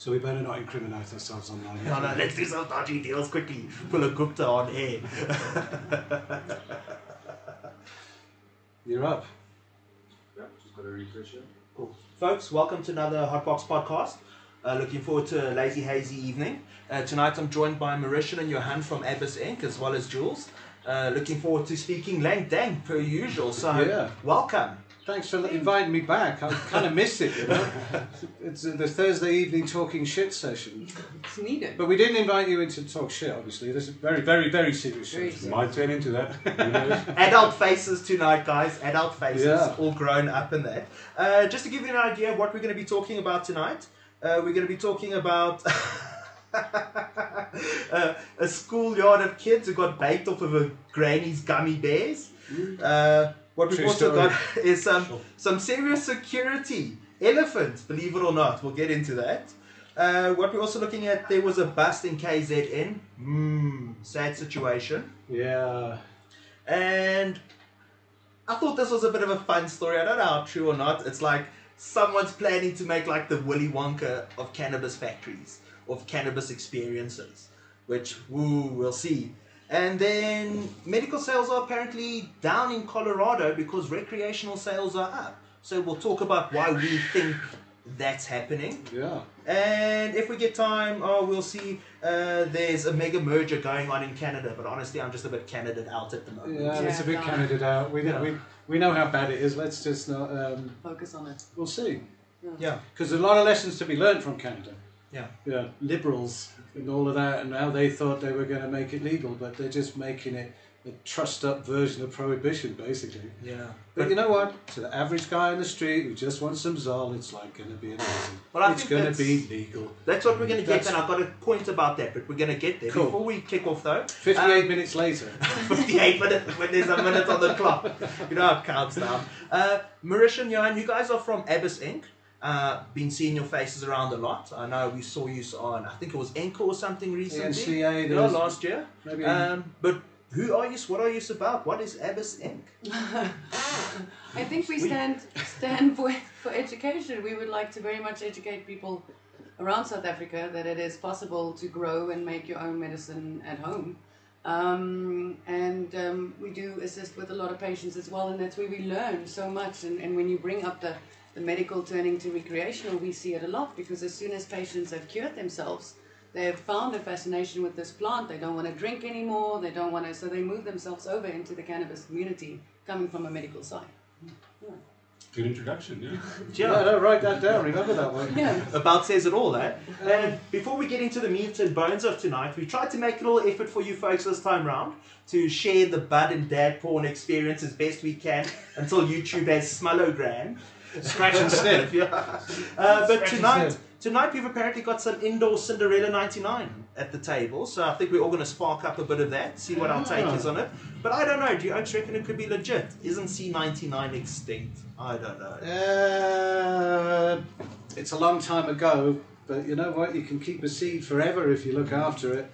So we better not incriminate ourselves online. No, no, let's do some dodgy deals quickly. Pull a Gupta on air. You're up. Yeah, just got to refresh it. Cool. Folks, welcome to another Hotbox podcast. Uh, looking forward to a lazy, hazy evening. Uh, tonight I'm joined by Mirishin and Johan from Abis Inc. as well as Jules. Uh, looking forward to speaking Lang Dang per usual. So, Yeah. welcome. Thanks for inviting me back. I kind of missed it, you know. It's uh, the Thursday evening talking shit session. It's needed. But we didn't invite you in to talk shit, obviously. This is very, very, very serious Very shit. Might turn into that. Who knows? Adult faces tonight, guys. Adult faces, Yeah. all grown up in that. Uh, just to give you an idea of what we're going to be talking about tonight, uh, we're going to be talking about uh, a schoolyard of kids who got baked off of a granny's gummy bears. Uh, what we've True also story. got is some, some serious security. Elephants, believe it or not. We'll get into that. Uh, what we're also looking at, there was a bust in KZN. Mmm, sad situation. Yeah. And I thought this was a bit of a fun story. I don't know how true or not. It's like someone's planning to make like the Willy Wonka of cannabis factories, of cannabis experiences, which woo, we'll see. And then medical sales are apparently down in Colorado because recreational sales are up. So we'll talk about why we think that's happening. Yeah. And if we get time, oh, we'll see. Uh, there's a mega merger going on in Canada, but honestly, I'm just a bit Canada out at the moment. Yeah, it's a bit Yeah. candidate out. We, Yeah. we, we know how bad it is. Let's just not. Um, Focus on it. we'll see. Yeah. Because there's a lot of lessons to be learned from Canada. Yeah. Yeah, liberals and all of that, and how they thought they were going to make it legal, but they're just making it a trussed up version of prohibition, basically. Yeah. But you know what? To the average guy on the street who just wants some Zol, it's like going to be amazing. Well, I it's going to be legal. That's what we're going to get, and I've got a point about that, but we're going to get there. Cool. Before we kick off, though, 58 um, minutes later. 58 minutes when there's a minute on the clock. You know how it counts down. Uh, Marisha and Johan, you guys are from Abis Inc. Uh, been seeing your faces around a lot. I know we saw you on, I think it was Encore or something recently. NCA, there Yeah, was last year. maybe. Um, but who are you? What are you about? What is Abis Inc? I think we We- stand stand for for education. We would like to very much educate people around South Africa that it is possible to grow and make your own medicine at home. Um, and um, we do assist with a lot of patients as well, and that's where we learn so much. And, and when you bring up the, the medical turning to recreational, we see it a lot because as soon as patients have cured themselves, they have found a fascination with this plant. They don't want to drink anymore. They don't want to, so they move themselves over into the cannabis community, coming from a medical side. Good introduction, yeah. yeah, no, write that down. Remember that one. Yeah. About says it all, eh? And before we get into the meat and bones of tonight, we tried to make a little effort for you folks this time round to share the bud and dab porn experience as best we can until YouTube has smullogram. Scratch and sniff. yeah. Uh, but Scratch tonight, tonight we've apparently got some indoor Cinderella 99 at the table, so I think we're all going to spark up a bit of that, see what our take Ah. is on it. But I don't know. Do you folks reckon it could be legit? Isn't C99 extinct? I don't know. Uh, it's a long time ago, but you know what? You can keep a seed forever if you look after it,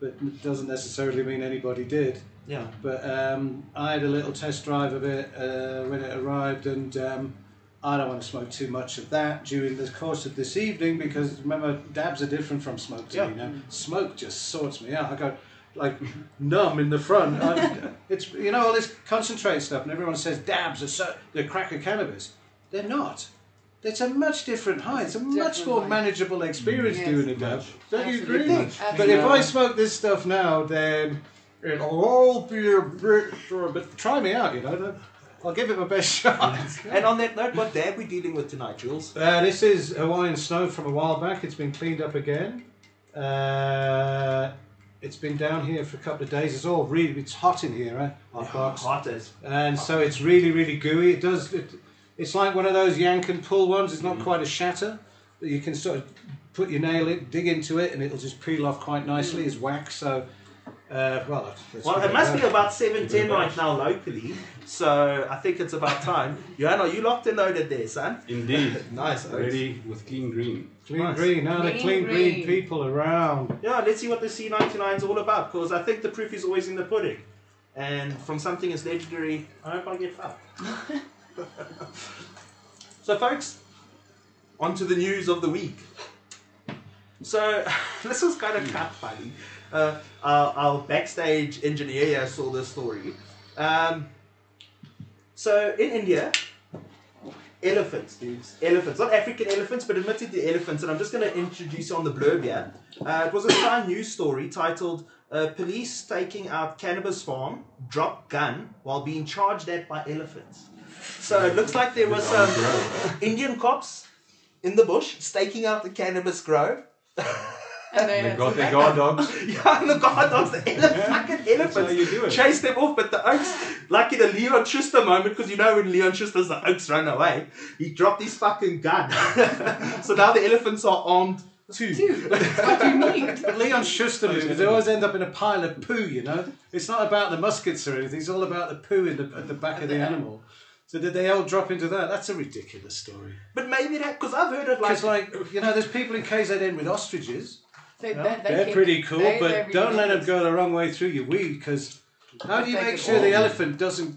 but it doesn't necessarily mean anybody did. Yeah. But um, I had a little test drive of it uh, when it arrived, and um, I don't want to smoke too much of that during the course of this evening because remember, dabs are different from smoke to Yeah. me now. Smoke just sorts me out. I go like numb in the front. I, it's you know all this concentrate stuff, and everyone says dabs are so they're crack of cannabis. They're not. It's a much different high. It's a much more high. manageable experience Yes. doing a dab. Don't you agree? Much. But if I smoke this stuff now, then it'll all be a bit sure. But try me out, you know. I'll give it my best shot. And on that note, what dab we dealing with tonight, Jules? Uh, this is Hawaiian Snow from a while back. It's been cleaned up again. Uh, it's been down here for a couple of days. It's all really, it's hot in here, eh? Hot box. Hot as. And so it's really, really gooey. It does, it, it's like one of those yank and pull ones. It's not quite a shatter, but you can sort of put your nail in, dig into it, and it'll just peel off quite nicely as wax. So, uh, well, let's- let's Well, it must a be about 7.10 Give it a right now locally, so I think it's about time. Johan, are you locked and loaded there, son? Indeed. Nice. Ready with clean green. clean nice. green. Now the Clean clean green green. people around. Yeah, let's see what the C99 is all about, because I think the proof is always in the pudding. And from something as legendary, I hope I get fucked. so, folks, on to the news of the week. So this was kind of cut funny. Uh, our, our backstage engineer here saw this story. Um, so in India, elephants, dudes, elephants, not African elephants, but admittedly elephants. And I'm just going to introduce you on the blurb here. Uh, it was a Sky News story titled uh, "Police Taking Out Cannabis Farm Drop Gun While Being Charged at by Elephants." So it looks like there was some Indian cops in the bush staking out the cannabis grow. And they They had got some guard dogs. Yeah, and the guard dogs, the ele- fucking That's how elephants, you do it. chase them off. But the Oaks, like in a Leon Schuster moment, because you know when Leon Schuster's the Oaks run away, he dropped his fucking gun. so now the elephants are armed too. Dude, that's what you need. Leon Schuster movies, they always end up in a pile of poo, you know? It's not about the muskets or anything, it's all about the poo in the, at the back of the animal. So did they all drop into that? That's a ridiculous story. But maybe that, because I've heard of like, Because, like, you know, there's people in KZN with ostriches. They, Yeah, they, they they're keep- pretty cool, they- but they're don't let them go the wrong way through your weed, because how do you make sure the elephant doesn't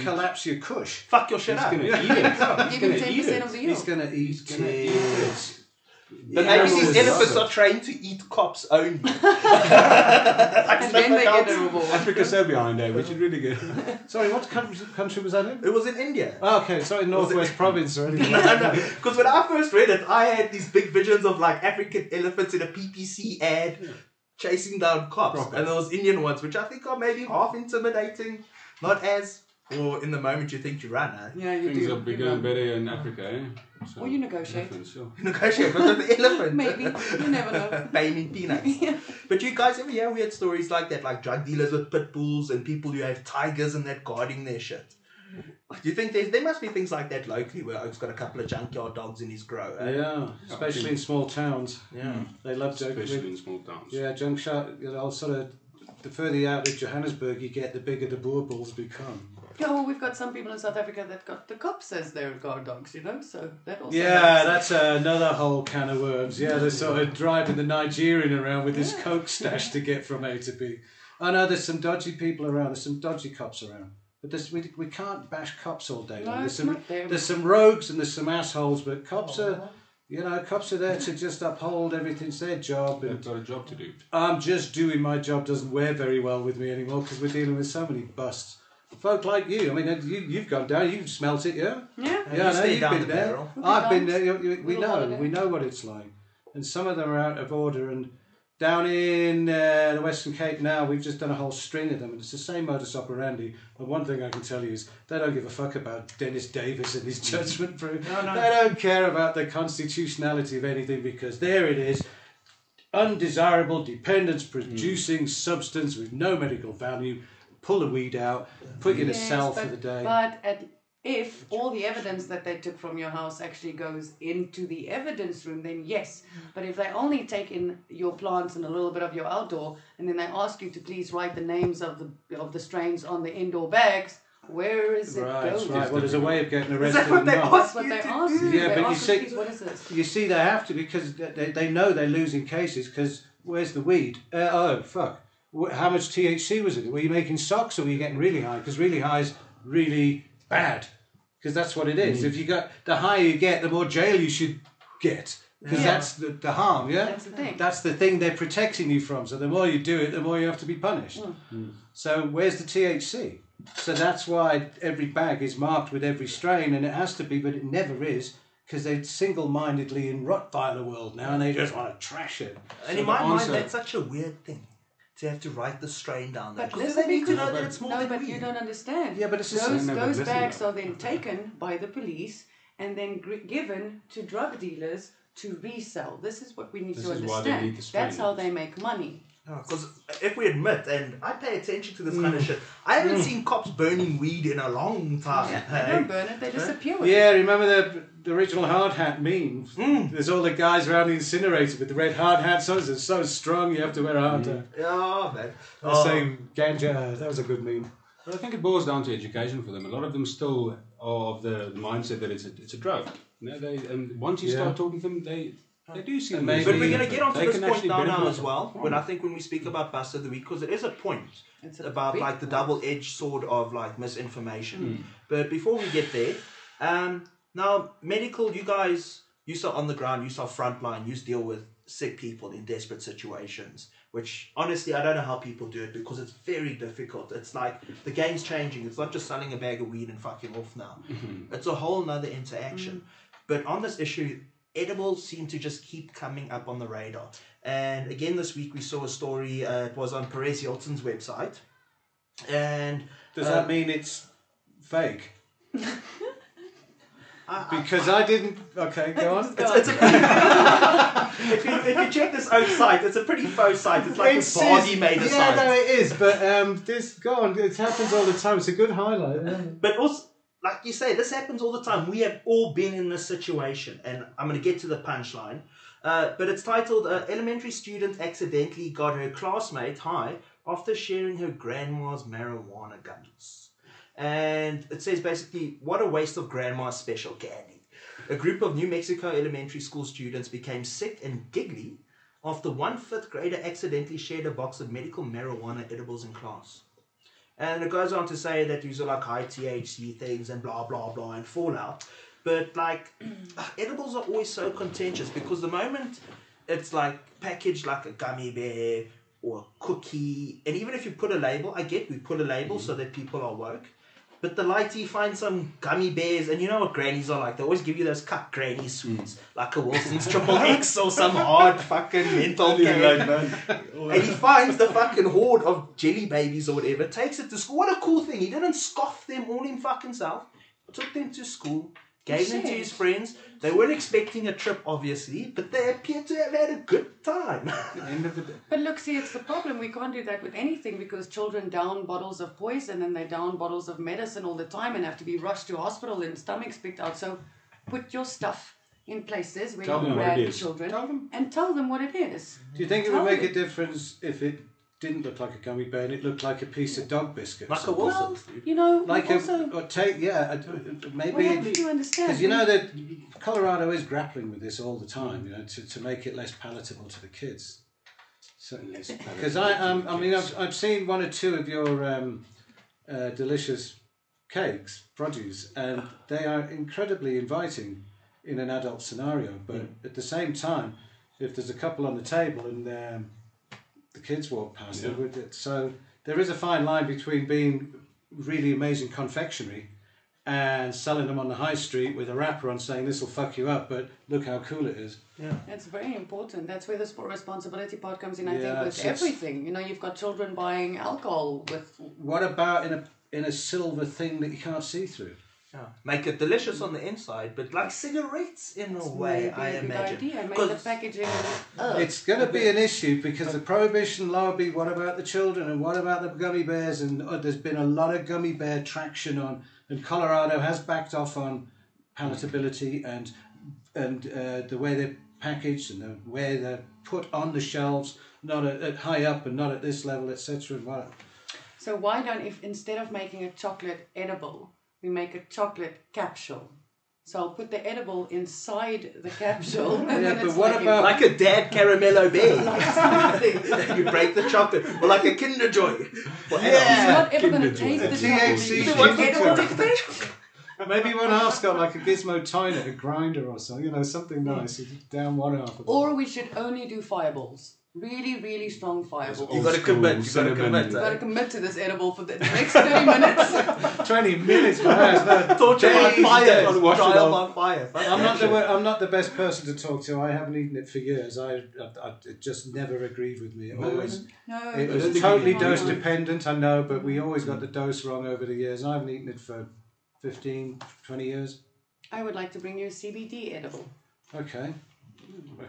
collapse your cush? fuck your shit He's up. gonna eat it. He's Give gonna eat 10% it. of the He's going to eat gonna eat it. But maybe Animals these elephants it. are trained to eat cops only. And then they get a reward. Africa's so behind there, which is really good. Sorry, what country, country was that in? It was in India. Oh, okay, sorry, Northwest Province or anything. like that. Because when I first read it, I had these big visions of like African elephants in a PPC ad chasing down cops, Proper. and those Indian ones, which I think are maybe half intimidating, not as. Or in the moment you think you run, huh? Yeah, you Things do. are bigger and better in Africa, eh? So, Or you negotiate. elephants, sure. Negotiate with the elephant. Maybe. You never know. Pay peanuts. Yeah. But you guys ever hear weird stories like that, like drug dealers with pit bulls and people who have tigers and that guarding their shit? Do you think there's, there must be things like that locally where Oak's got a couple of junkyard dogs in his grow? eh? Yeah, especially in small towns. Yeah. They love to. Especially in small towns. Yeah, junk shot. You know, sort of. The further out of Johannesburg you get, the bigger the boer bulls become. Yeah, well, we've got some people in South Africa that got the cops as their guard dogs, you know, so that also. Yeah, helps. that's another whole can of worms. Yeah, they're sort of driving the Nigerian around with his coke stash to get from A to B. I know there's some dodgy people around. There's some dodgy cops around. But there's, we, we can't bash cops all day No, long. There's some there's some rogues and there's some assholes, but cops are you know cops are there to just uphold everything's their job. And They've got a job to do. I'm just doing my job doesn't wear very well with me anymore because we're dealing with so many busts. Folk like you, I mean, uh, you, you've gone down, you've smelt it, yeah? Yeah. you Yeah, I know you've been the there. barrel. We've I've been been there. You, you, we Little know, holiday. we know what it's like. And some of them are out of order. And down in uh, the Western Cape now, we've just done a whole string of them, and it's the same modus operandi. And one thing I can tell you is they don't give a fuck about Dennis Davis and his mm. judgment proof. No, no. They don't care about the constitutionality of anything because there it is. Undesirable dependence producing mm. substance with no medical value. Pull the weed out, put you in a cell but, for the day. But at, if all the evidence that they took from your house actually goes into the evidence room, then yes. But if they only take in your plants and a little bit of your outdoor, and then they ask you to please write the names of the of the strains on the indoor bags, where is it Right, going? right. Well, there's a way of getting Is arrested. that what they not. ask That's what you they to ask do? you. Yeah, they but you see- please, what is this? You see, they have to because they, they know they're losing cases. Because where's the weed? Uh, oh fuck! Wh- How much THC was it? Were you making socks or were you getting really high? Because really high is really bad. Because that's what it is. Mm. If you got the higher you get, the more jail you should get. Because Yeah. that's the, the harm. Yeah, That's the thing. That's the thing they're protecting you from. So the more you do it, the more you have to be punished. Hmm. So where's the THC? So that's why every bag is marked with every strain, and it has to be, but it never is, because they're single-mindedly in Rottweiler world now, and they just want to trash it. And So in my the mind, that's such a weird thing to have to write the strain down there. But Because listen, they need to know that it's more no, than but weed. you don't understand. Yeah, but it's the those same. No, those bags are then taken by the police and then gr- given to drug dealers to resell. This is what we need This to is why understand. they need the That's how they make money. Because if we admit, and I pay attention to this Mm. kind of shit, I haven't seen cops burning weed in a long time. Yeah, they don't burn it; they disappear with Yeah, it. remember the, the original hard hat meme? Mm. There's all the guys around the incinerator with the red hard hats on. It's so strong, you have to wear a hard hat. Yeah, man. The Oh. same ganja. That was a good meme. But I think it boils down to education for them. A lot of them still are of the mindset that it's a, it's a drug. You know, they, and once you Yeah. start talking to them, they, they do see And the maybe- But we're going to get onto They this point now, now as well. from When. I think when we speak about bust of the week, because it is a point It's a about like the double-edged sword of like misinformation. Hmm. But before we get there, um, now medical, you guys, you saw on the ground, you saw frontline, you deal with sick people in desperate situations. Which honestly, I don't know how people do it because it's very difficult. It's like the game's changing. It's not just selling a bag of weed and fucking off now. It's a whole nother interaction. But on this issue, edibles seem to just keep coming up on the radar. And again, this week we saw a story. Uh, it was on Perez Hilton's website, and Does Uh, that mean it's fake? Because I didn't. Okay, go on. It's, it's a if, you, if you check this own site, it's a pretty faux site. It's like It's- a Bardi made a yeah, site. no, it is. But um, this go on. It happens all the time. It's a good highlight. yeah. But also, like you say, this happens all the time. We have all been in this situation, and I'm going to get to the punchline. Uh, but it's titled uh, Elementary Student Accidentally Got Her Classmate High After Sharing Her Grandma's Marijuana Gummies. And it says basically, what a waste of grandma's special candy. A group of New Mexico elementary school students became sick and giggly after one fifth grader accidentally shared a box of medical marijuana edibles in class. And it goes on to say that these are like high THC things and blah blah blah and fallout. But like edibles are always so contentious because the moment it's like packaged like a gummy bear or a cookie, and even if you put a label, I get we put a label so mm-hmm. that people are woke. But the lighter you find some gummy bears, and you know what grannies are like. They always give you those cut granny sweets, like a Wilson's Triple X or some hard fucking mental can. And he finds the fucking horde of jelly babies or whatever, takes it to school. What a cool thing. He didn't scoff them all in fucking self. Took them to school, gave them to his friends. They weren't expecting a trip, obviously, but they appear to have had a good time. End of the day. But look, see, it's the problem. We can't do that with anything because children down bottles of poison and they down bottles of medicine all the time and have to be rushed to hospital and stomachs picked out. So put your stuff in places where Tell you them what it grab children Tell them. and tell them what it is. Do you think it Tell would make them. a difference if it didn't look like a gummy bear and it looked like a piece of dog biscuit? or Like a something? Wilson. Well, you know, Like also, a or take yeah, a- maybe whatever you understand. because you know that Colorado is grappling with this all the time, you know, to, to make it less palatable to the kids. Certainly. Because I um, I mean I've, I've seen one or two of your um, uh, delicious cakes, produce, and they are incredibly inviting in an adult scenario. But at the same time, if there's a couple on the table and um, the kids walk past, Yeah. they would it. So there is a fine line between being really amazing confectionery and selling them on the high street with a wrapper on saying this will fuck you up, but look how cool it is. Yeah. That's very important. That's where the sport responsibility part comes in. I Yeah, think with it's- it's- everything, you know, you've got children buying alcohol with What about in a in a silver thing that you can't see through? Yeah. Make it delicious on the inside, but like cigarettes in a way, maybe I a imagine. idea. Make the 'Cause- packaging. Ugh. It's going to be an issue because the prohibition lobby. What about the children and what about the gummy bears? And uh, there's been a lot of gummy bear traction on, and Colorado has backed off on palatability and and uh, the way they're packaged and the way they're put on the shelves, not at, at high up and not at this level, etc. And what? So why don't if instead of making a chocolate edible, we make a chocolate capsule? So I'll put the edible inside the capsule. and Yeah, then but what like a- about- Like a dad caramello bear. something? you break the chocolate. Or like a Kinder Joy. For It's not ever going to Kinder taste Joy. the THC chocolate. What Kinder edible Joy. effect? Maybe one half's got like a gizmo tiner, a grinder or something. You know, something nice. Down one half. Or we should only do fireballs. Really, really strong fireballs. You Old gotta school commit. You gotta cinnamon. commit. You've eh? got to commit to this edible for the next 30 minutes. 20 minutes, man. No, Torture by fire. days. It Trial off. by fire. I'm not the I'm not the best person to talk to. I haven't eaten it for years. I, I, I it just never agreed with me. It always No, it was it's totally fine. dose dependent. I know, but we always got the dose wrong over the years. I haven't eaten it for 15, 20 years. I would like to bring you a CBD edible. Okay.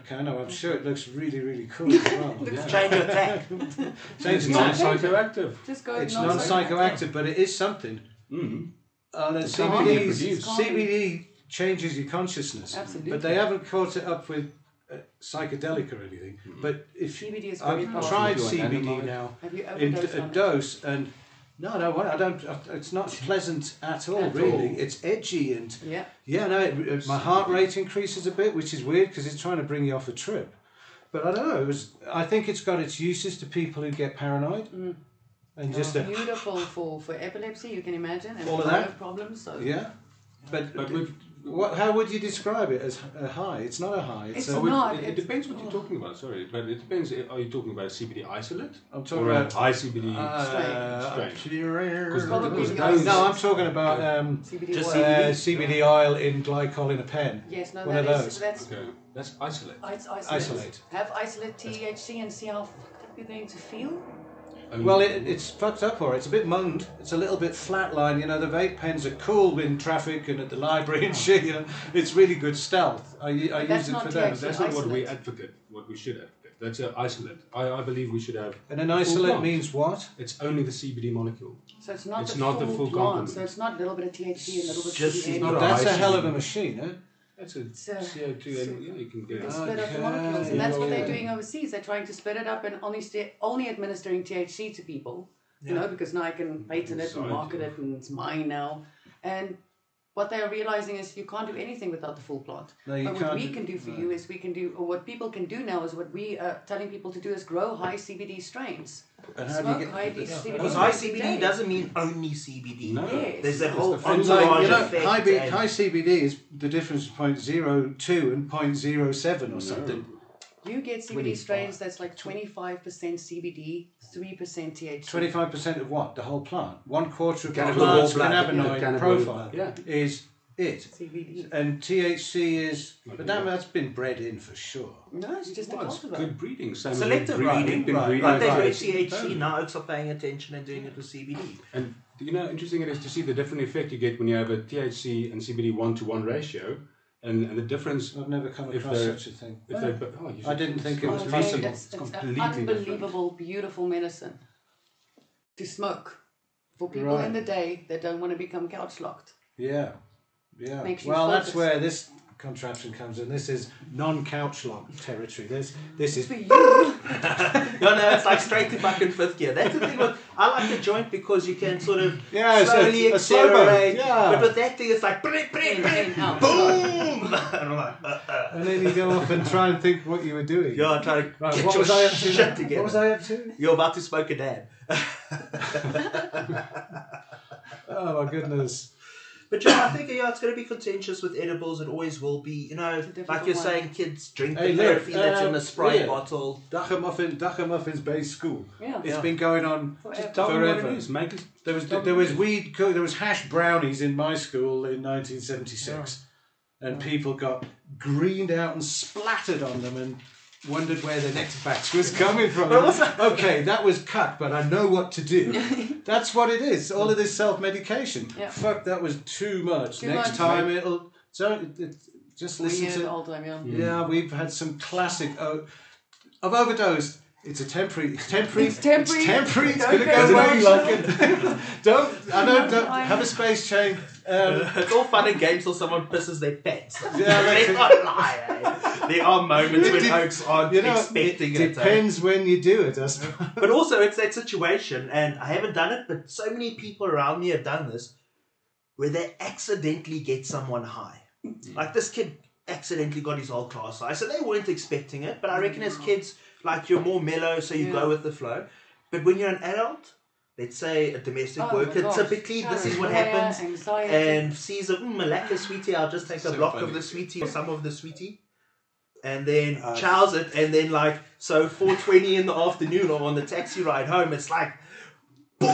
Okay, no, I'm sure it looks really, really cool as well. Yeah. Change your attack. Change It's the non time. psychoactive. Just go It's non- non-psychoactive, but it is something. Mm. Uh, the It's calming, CBD, it's It's calming. CBD changes your consciousness, Absolutely. but they haven't caught it up with uh, psychedelic or anything. But if CBD is very I've tried CBD now Have you in a on it? dose, and no, no, I don't. It's not pleasant at all, At really. all. It's edgy and Yeah. yeah, no, it, it- my heart rate increases a bit, which is weird because it's trying to bring you off a trip. But I don't know. It was, I think it's got its uses to people who get paranoid, Mm. and just a, Beautiful for, for epilepsy, you can imagine, and All of that? problems. So yeah. But, But we've What, how would you describe it as a high? It's not a high. It's, It's a, Oh, not, It, it it's- depends what you're talking about. Sorry, but it depends. Are you talking about a CBD isolate I'm talking or about a high CBD uh, strain? Probably because those- No, I'm talking about um, CBD Just oil. uh, CBD oil in glycol in a pen. Yes, no, One that of is those. that's Okay, that's isolate. It's isolate. Isolate. Have isolate THC and see how fucked up you're going to feel. I mean, Well, it, it's fucked up, or it's a bit munged. It's a little bit flatline. You know, the vape pens are cool in traffic and at the library and shit. You know, it's really good stealth. I, But that's use it for them. THC. that's not what we advocate. What we should advocate. That's an isolate. I, I believe we should have. And an isolate plant. means what? It's only the CBD molecule. So it's not It's the not the full full plant. complement. So it's not a little bit of THC and a little bit of CBD. it's not a That's a hell of a machine, eh? That's a a- CO2, and yeah, you can get It's it. split up the ah, molecules, and that's what they're doing overseas. They're trying to split it up and only only administering THC to people. You know, because now I can patent it and market it, and it's mine now. And what they're realizing is you can't do anything without the full plant. No, you but what can't we can do for no. you is we can do, or what people can do now is what we are telling people to do is grow high CBD strains. And how do you get- high CBD Because high CBD day. doesn't mean only CBD. No. Yes. There's that whole the fun- like, entourage you know, effect. high, B, high CBD is the difference between 0.02 and 0.07 or something. You get When you CBD strains that's like 25% CBD, 3% THC. 25% of what? The whole plant. One quarter of the Cannabinoid plant's blend, cannabinoid yeah, cannabinoid profile blend, is it. CBD. And THC is, but a that, that's been bred in for sure. No, it's just a Well, it's cultivar. good breeding. Same as Selective breeding. breeding, been right, breeding Like they with do with THC. THC, now oaks are paying attention and doing it with CBD. And you know, interesting it is to see the different effect you get when you have a THC and CBD one to one ratio, and, and the difference I've never come across such a thing. if they. Oh, you I didn't think it was completely- possible. It's, It's it's an completely different. unbelievable, beautiful medicine to smoke for people Right. in the day that don't want to become couch locked. Yeah, yeah. Makes you well, that's where this contraption comes in. This is non-couch lock territory. This, this is For you, No, no, it's like straight to fucking fifth gear. That's the thing. With, I like the joint because you can sort of Yeah, it's a- slowly a slow boat, accelerate. yeah. But with that thing, it's like brit, brit, In, brit, in, out. boom. and I'm like, uh, uh. and then you go off and try and think what you were doing. You're trying to Right, get what your was I up to? shit together. What was I up to? You're about to smoke a dab. Oh my goodness. But yeah, I think yeah, it's going to be contentious with edibles. It always will be. You know, like you're one. saying, kids drink Hey, the look, therapy that's in um, the spray yeah. bottle. Dagga Muffin, Dagga Muffins Bay School. Yeah. It's Yeah. been going on. Forever. Tell them what Forever. it is. Make it. There was tell there was what it is. weed co- there was hash brownies in my school in 1976, and people got greened out and splattered on them and wondered where the next batch was coming from. That? okay, that was cut, but I know what to do. That's what it is. All of this self medication. Yeah. Fuck, that was too much. Too next much. time it'll. So it, it, just listen to. all time, yeah. Yeah, we've had some classic. Uh, oh, I've overdosed. It's a temporary. It's temporary. It's temporary. It's temporary. It's going to go go away. much. Like it. don't. I know. Don't I- have a space chain. Um, it's all fun and games till someone pisses their pants. Yeah, Let's that's not lie. eh? There are moments when de- oaks aren't you know, it expecting it. depends when you do it. I suppose. But also, it's that situation, and I haven't done it, but so many people around me have done this, where they accidentally get someone high. Like this kid accidentally got his whole class high, so they weren't expecting it. But I reckon as kids, like you're more mellow, so you Yeah. go with the flow. But when you're an adult, let's say a domestic Oh worker, gosh. typically this is what happens. Anxiety. And sees a mm, Malacca sweetie, I'll just take a block funny. of the sweetie or some of the sweetie. And then Uh, chows it, and then like so, four twenty in the afternoon or on the taxi ride home, it's like, boom!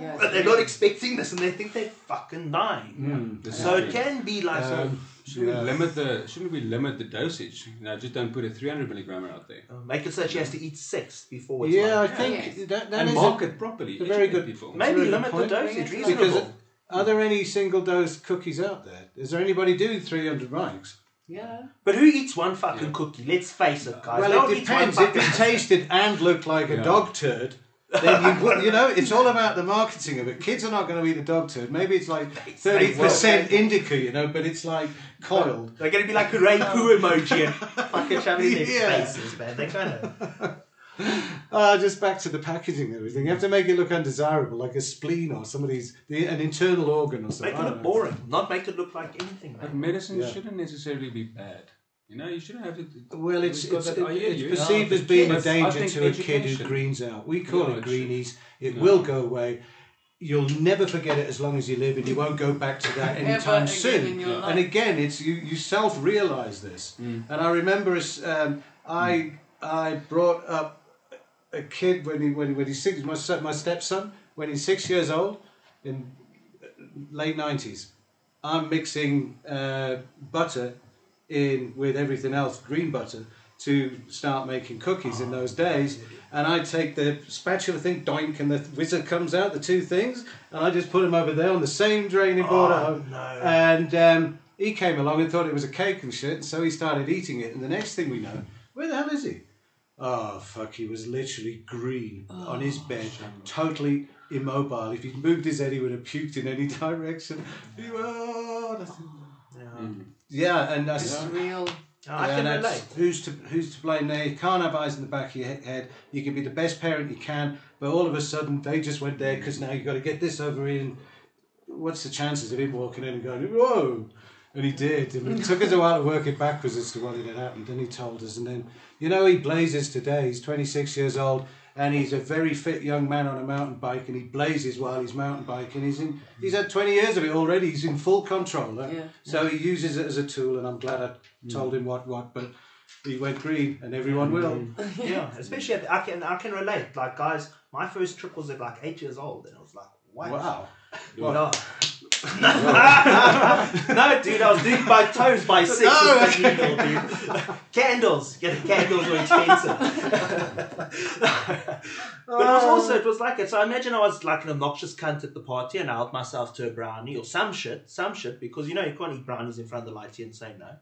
yeah, But they're not expecting this, and they think they're fucking dying. Mm. So is it true. can be like, Um, Shouldn't Yeah. we limit the Shouldn't we limit the dosage? You know, just don't put a 300 milligrammer out there. uh, make it so she has to eat six before it's Yeah, I think Yes. that, that and is a- market properly. a very good- people. maybe very good limit the dosage reasonable. because are there any single dose cookies out there? Is there anybody doing 300 mics? yeah. but who eats one fucking cookie? Let's face it, guys. Well, one it depends. If it tasted and looked like a Yeah. dog turd, then you would, you know, it's all about the marketing of it. Kids are not going to eat a dog turd. Maybe it's like thirty percent indica, you know, but it's like coiled. They're gonna be like a Ray Poo emoji and fucking shoving it in their Yeah. faces, man. They're gonna. Ah, just back to the packaging and everything. You have to make it look undesirable, like a spleen or somebody's the, an internal organ or something. Make it I look don't boring, not make it look like anything, But man. medicine Yeah. shouldn't necessarily be bad. You know, you shouldn't have to. Well, it's we've it's, that- it's perceived No, as being a kids- I danger to a kid who greens out. We call No, it it greenies. It No. will go away. you'll never forget it as long as you live, and you won't go back to that anytime again soon. in your And life. again, it's you, you self realize this. And I remember as, um, I I brought up a kid when he when, when he's six, my son, my stepson when he's six years old in late nineties. I'm mixing uh, butter in with everything else, green butter, to start making cookies in those days. And I take the spatula thing, doink, and the wizard comes out, the two things, and I just put them over there on the same draining board at Oh, home. no. And um, he came along and thought it was a cake and shit, and so he started eating it. And the next thing we know, where the hell is he? Oh fuck! He was literally green on his bed, totally immobile. If he'd moved his head, he would have puked in any direction. He, oh, that's- Yeah. Yeah, and that's It's real. Oh, I yeah, can that's- relate. Who's to who's to blame there? You can't have eyes in the back of your he- head. You can be the best parent you can, but all of a sudden they just went there because now you've got to get this over in. What's the chances of him walking in and going whoa? And he did. And it took us a while to work it backwards as to what had happened. And he told us. And then, you know, he blazes today. He's 26 years old and he's a very fit young man on a mountain bike and he blazes while he's mountain biking. He's in. He's had 20 years of it already. He's in full control. huh? Yeah. So he uses it as a tool, and I'm glad I told mm. him what what. But he went green, and everyone will. Mm. yeah, especially at, I can I can relate. Like guys, my first trip was at like eight years old, and I was like, what? Wow. No. no, dude, I was doing my toes by six No, with needle, dude. candles, yeah, the candles were expensive. but it was oh. also it was like it. So I imagine I was like an obnoxious cunt at the party, and I helped myself to a brownie or some shit, some shit, because you know you can't eat brownies in front of the lighty and say no.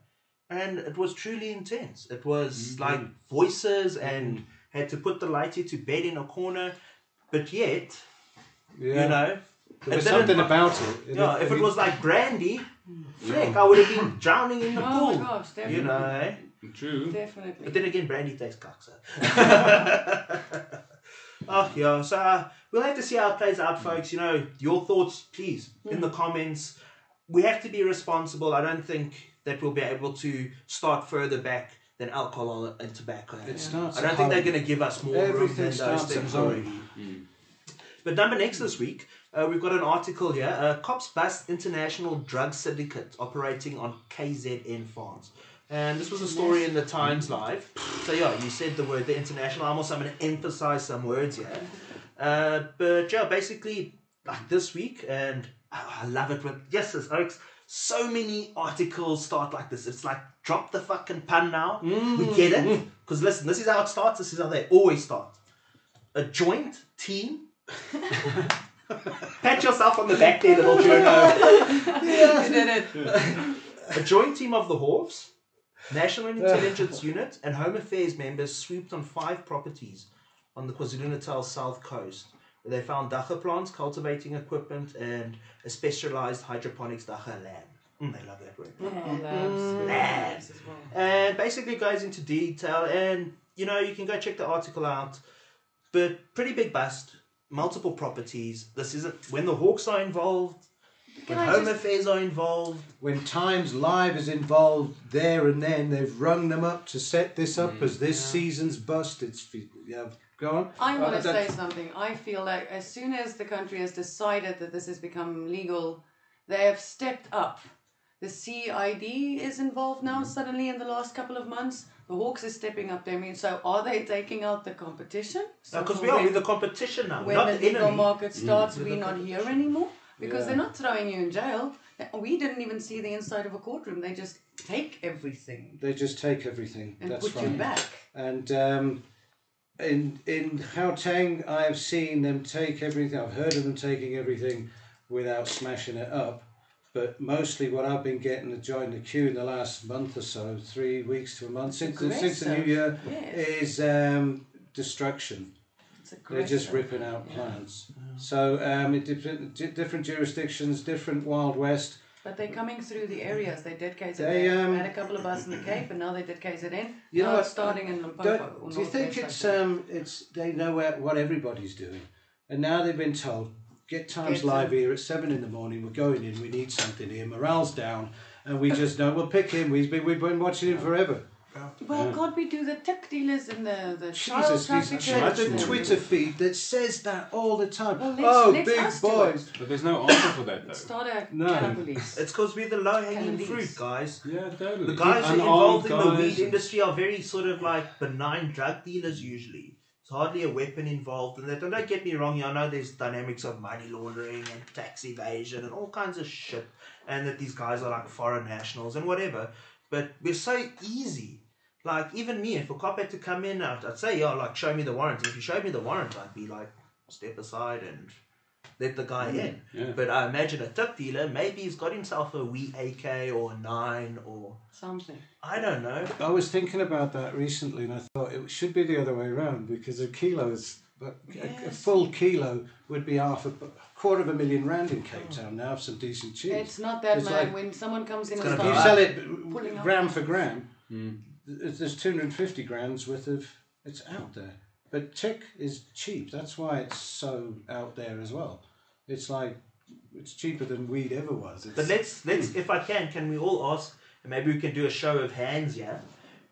And it was truly intense. It was mm-hmm. like voices, mm-hmm. and had to put the lighty to bed in a corner, but yet, Yeah. you know. There was it something about it. yeah, if it was like brandy, flick, I would have been drowning in the Oh pool. my gosh, definitely. you know, eh? True. But then again, brandy tastes cock, so. oh, yeah. So uh, we'll have to see how it plays out, folks. You know, your thoughts, please, in the comments. We have to be responsible. I don't think that we'll be able to start further back than alcohol and tobacco. It starts I don't at think they're going to give us more room Everything than those things home. already. But number next this week, uh, we've got an article here. Uh, cops bust international drug syndicate operating on KZN farms. And this was a story in the Times Live. So yeah, you said the word the international. I'm also going to emphasize some words here. Uh, but yeah, basically like this week, and I I love it when yes, it's Oaks. So many articles start like this. It's like drop the fucking pun now. We get it. Because listen, this is how it starts. This is how they always start. A joint team Pat yourself on the back there, little journo. You did it. A joint team of the Hawks, National Intelligence Unit, and Home Affairs members swooped on five properties on the KwaZulu-Natal south coast, where they found dagga plants, cultivating equipment, and a specialized hydroponics dagga lab. Mm, they love that word. Oh, labs. Labs. well. and basically goes into detail and you know you can go check the article out but pretty big bust multiple properties this isn't when the hawks are involved Can when I home just- affairs are involved When Times Live is involved there and then, they've rung them up to set this up mm. as this season's bust. It's yeah, go on. I want to say something. I feel like as soon as the country has decided that this has become legal, they have stepped up. The CID is involved now mm. suddenly in the last couple of months. The Hawks is stepping up their mean. So are they taking out the competition? So because for we are when- with the competition now when not the the legal enemy market starts, With we're not here anymore because Yeah. they're not throwing you in jail. We didn't even see the inside of a courtroom. They just take everything They just take everything. and That's put right. you back. And um, in in Gauteng, I have seen them take everything. I've heard of them taking everything without smashing it up. But mostly, what I've been getting to join the queue in the last month or so, three weeks to a month since the, since the new year, Yes. is um, destruction. They're just ripping out plants. So um, it different different jurisdictions, different Wild West. But they're coming through the areas. They did KZN. They, um, we had a couple of us in the Cape, and now they did KZN. You now know it's what, starting in Limpopo. Do you think Northwest, it's um it's they know where, what everybody's doing, and now they've been told get Times Get Live them. here at seven in the morning. We're going in. We need something here. Morale's down, and we just know we'll pick him. We've been we've been watching him forever. Well, Yeah. can't we do the tech dealers and the the child Jesus, he's traffickers? had a and- Twitter feed that says that all the time. Well, let's- oh, let's big boys. But there's no answer for that though. Start a No. canna police. It's because we're the low hanging fruit, guys. Yeah, totally. The guys who are involved in the weed industry are very sort of like benign drug dealers usually. Hardly a weapon involved in that. And don't get me wrong, I know there's dynamics of money laundering and tax evasion and all kinds of shit, and that these guys are like foreign nationals and whatever. But we're so easy. Like even me, if a cop had to come in, I'd, I'd say, "Yeah, like show me the warrant." And if you showed me the warrant, I'd be like, "Step aside and let the guy in." Yeah. But I imagine a tip dealer, maybe he's got himself a wee AK or a nine or Something. I don't know. I was thinking about that recently, and I thought it should be the other way around because a kilo is a, a full kilo would be half a quarter of a million rand in Cape Town now for some decent cheese. It's not that, It's man. like- when someone comes in It's and gonna you sell it pulling up. gram for gram, Mm. there's 250 grams worth of it's out there. But tik is cheap. That's why it's so out there as well. It's like it's cheaper than weed ever was. It's, But let's let's if I can, can we all ask and maybe we can do a show of hands, yeah?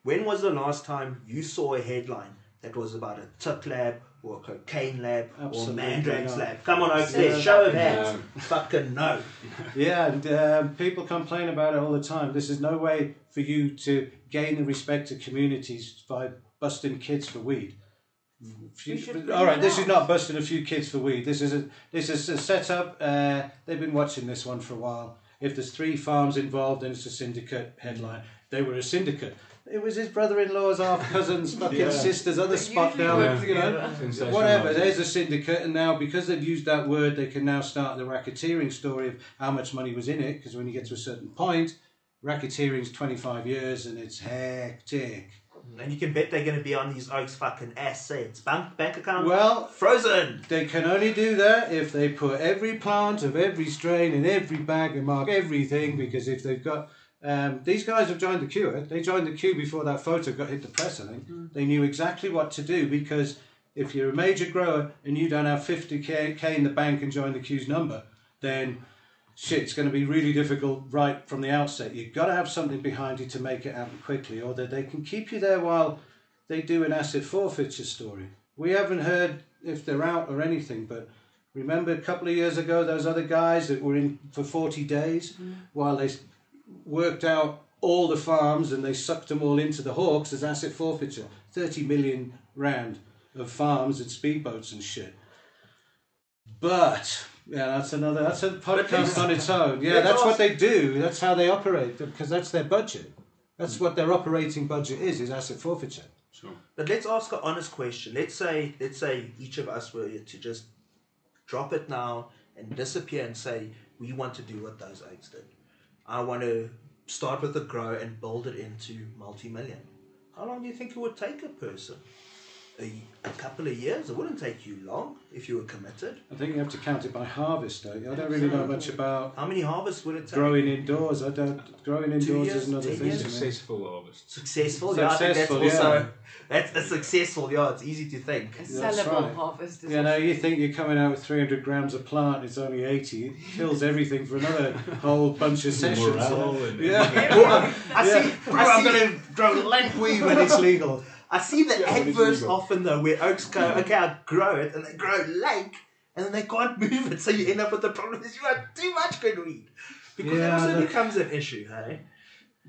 When was the last time you saw a headline that was about a tip lab or a cocaine lab Absolutely or mandrax not. lab? Come on, Yeah. there, show of hands. No. Fucking no. Yeah, and um, people complain about it all the time. This is no way for you to gain the respect of communities by busting kids for weed. Few- We should bring all right, it this is not busting a few kids for weed. This is a this is a setup. Uh, they've been watching this one for a while. If there's three farms involved, then it's a syndicate headline. They were a syndicate. It was his brother-in-law's half cousins, fucking Yeah. sisters, other They spot usually down, work you know. together. Sensational. Whatever, there's a syndicate, and now because they've used that word, they can now start the racketeering story of how much money was in it. Because when you get to a certain point, racketeering's 25 years and it's hectic. And you can bet they're gonna be on these Oaks fucking assets. Bank bank account Well, frozen. they can only do that if they put every plant of every strain in every bag and mark everything. Because if they've got um, these guys have joined the queue. eh? They joined the queue before that photo got hit the press. I think they knew exactly what to do because if you're a major grower and you don't have 50k K in the bank and join the queue's number, then shit, it's going to be really difficult right from the outset. You've got to have something behind you to make it happen quickly, or that they can keep you there while they do an asset forfeiture story. We haven't heard if they're out or anything, but remember a couple of years ago, those other guys that were in for 40 days mm. while they worked out all the farms and they sucked them all into the Hawks as asset forfeiture. 30 million rand of farms and speedboats and shit. But yeah, that's another. That's a podcast on its own. Yeah, let's that's what they do. That's how they operate because that's their budget. That's hmm. what their operating budget is: is asset forfeiture. Sure. But let's ask an honest question. Let's say let's say each of us were to just drop it now and disappear and say we want to do what those eggs did. I want to start with a grow and build it into multi-million. How long do you think it would take a person? A, a couple of years? It wouldn't take you long if you were committed. I think you have to count it by harvest, though. I don't really know much about How many harvests would it take? growing indoors. I don't. Growing indoors years, is another thing. years? to. Successful harvest. Successful, yeah. I think that's Successful, also yeah. that's a successful. Yeah, it's easy to think. A sellable right. harvest. Is You know, you think you're coming out with 300 grams of plant, it's only 80. It kills everything for another whole bunch of sessions. Morale and- Yeah. Well, I Yeah. see. Bro, I I'm going to grow lank weed when it's legal. I see the Yeah, adverse often though, where oaks go, okay, I grow it, and they grow lank, and then they can't move it, so you end up with the problem is you have too much good weed. Because Yeah, it also becomes an issue, hey?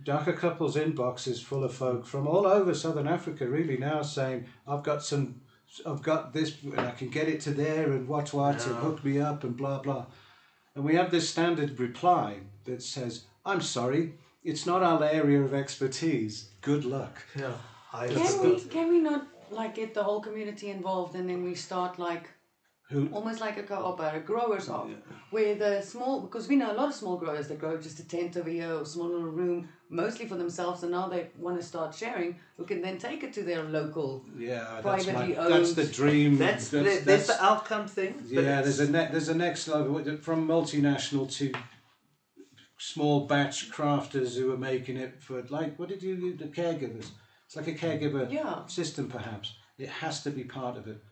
Dagga Couples inbox is full of folk from all over Southern Africa, really now saying, I've got some, I've got this, and I can get it to there, and what what, and hook me up, and blah blah. And we have this standard reply that says, I'm sorry, it's not our area of expertise. Good luck. Yeah. I Can we can we not like get the whole community involved and then we start like Who? almost like a co-op, or a growers op, where the small because we know a lot of small growers that grow just a tent over here or a small little room, mostly for themselves, and now they want to start sharing. Who can then take it to their local. Yeah, that's, Privately my, that's the dream. That's, the, that's, the outcome thing. but Yeah, it's- there's a ne- there's a next level from multinational to small batch crafters who are making it for like what did you do, the caregivers? It's like a caregiver Yeah. system, perhaps. It has to be part of it.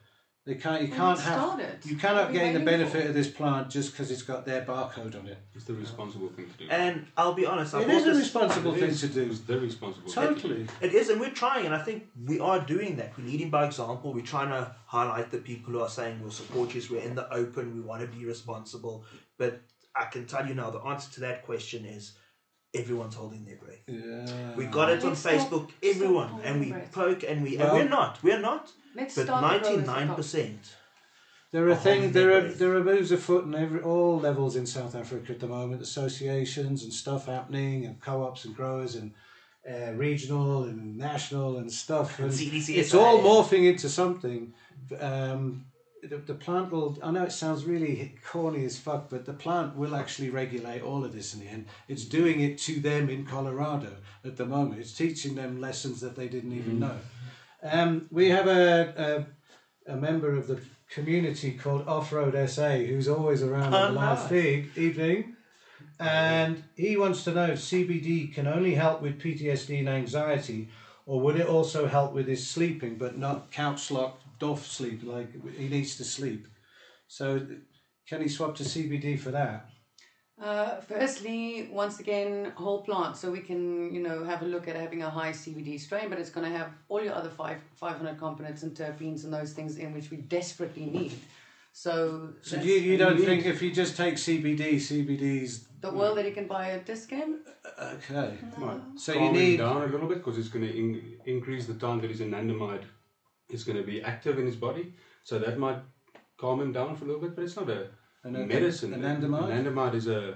They can't. You Well, can't it have. started. You cannot What gain the benefit of this plant just because it's got their barcode on it. It's the responsible thing to do. And I'll be honest, I It a responsible thing is. to do. It's the responsible. thing. Totally. It is, and we're trying, and I think we are doing that. We're leading by example. We're trying to highlight the people who are saying we'll support you. We're in the open. We want to be responsible. But I can tell you now, the answer to that question is everyone's holding their breath. Yeah. We got it on Let's stop- Facebook, stop everyone, holding and we breath. poke and we. Well- and we're not. We're not. Let's But start the ninety growers nine at percent. There are are things. There are breath. there are moves afoot in every all levels in South Africa at the moment. Associations and stuff happening, and co-ops and growers and uh, regional and national and stuff. And CDCSA. it's all morphing into something. Um, the, the plant will. I know it sounds really corny as fuck, but the plant will actually regulate all of this in the end. It's doing it to them in Colorado at the moment. It's teaching them lessons that they didn't even know. Um, we have a, a a member of the community called Off Road SA who's always around Oh, at the nice. feed evening. And he wants to know if CBD can only help with PTSD and anxiety, or would it also help with his sleeping, but not couch lock, doff sleep, like he needs to sleep. So, can he swap to CBD for that? Uh, firstly, once again, whole plant, so we can, you know, have a look at having a high CBD strain, but it's going to have all your other five, 500 components and terpenes and those things in which we desperately need. So, So, you, you don't need- think if you just take CBD, CBD's the world that you can buy at discount? okay? Right. So Calm you him need down a little bit because it's going to in- increase the time that his anandamide is going to be active in his body. So that might calm him down for a little bit, but it's not a An- medicine. anandamide? Anandamide is a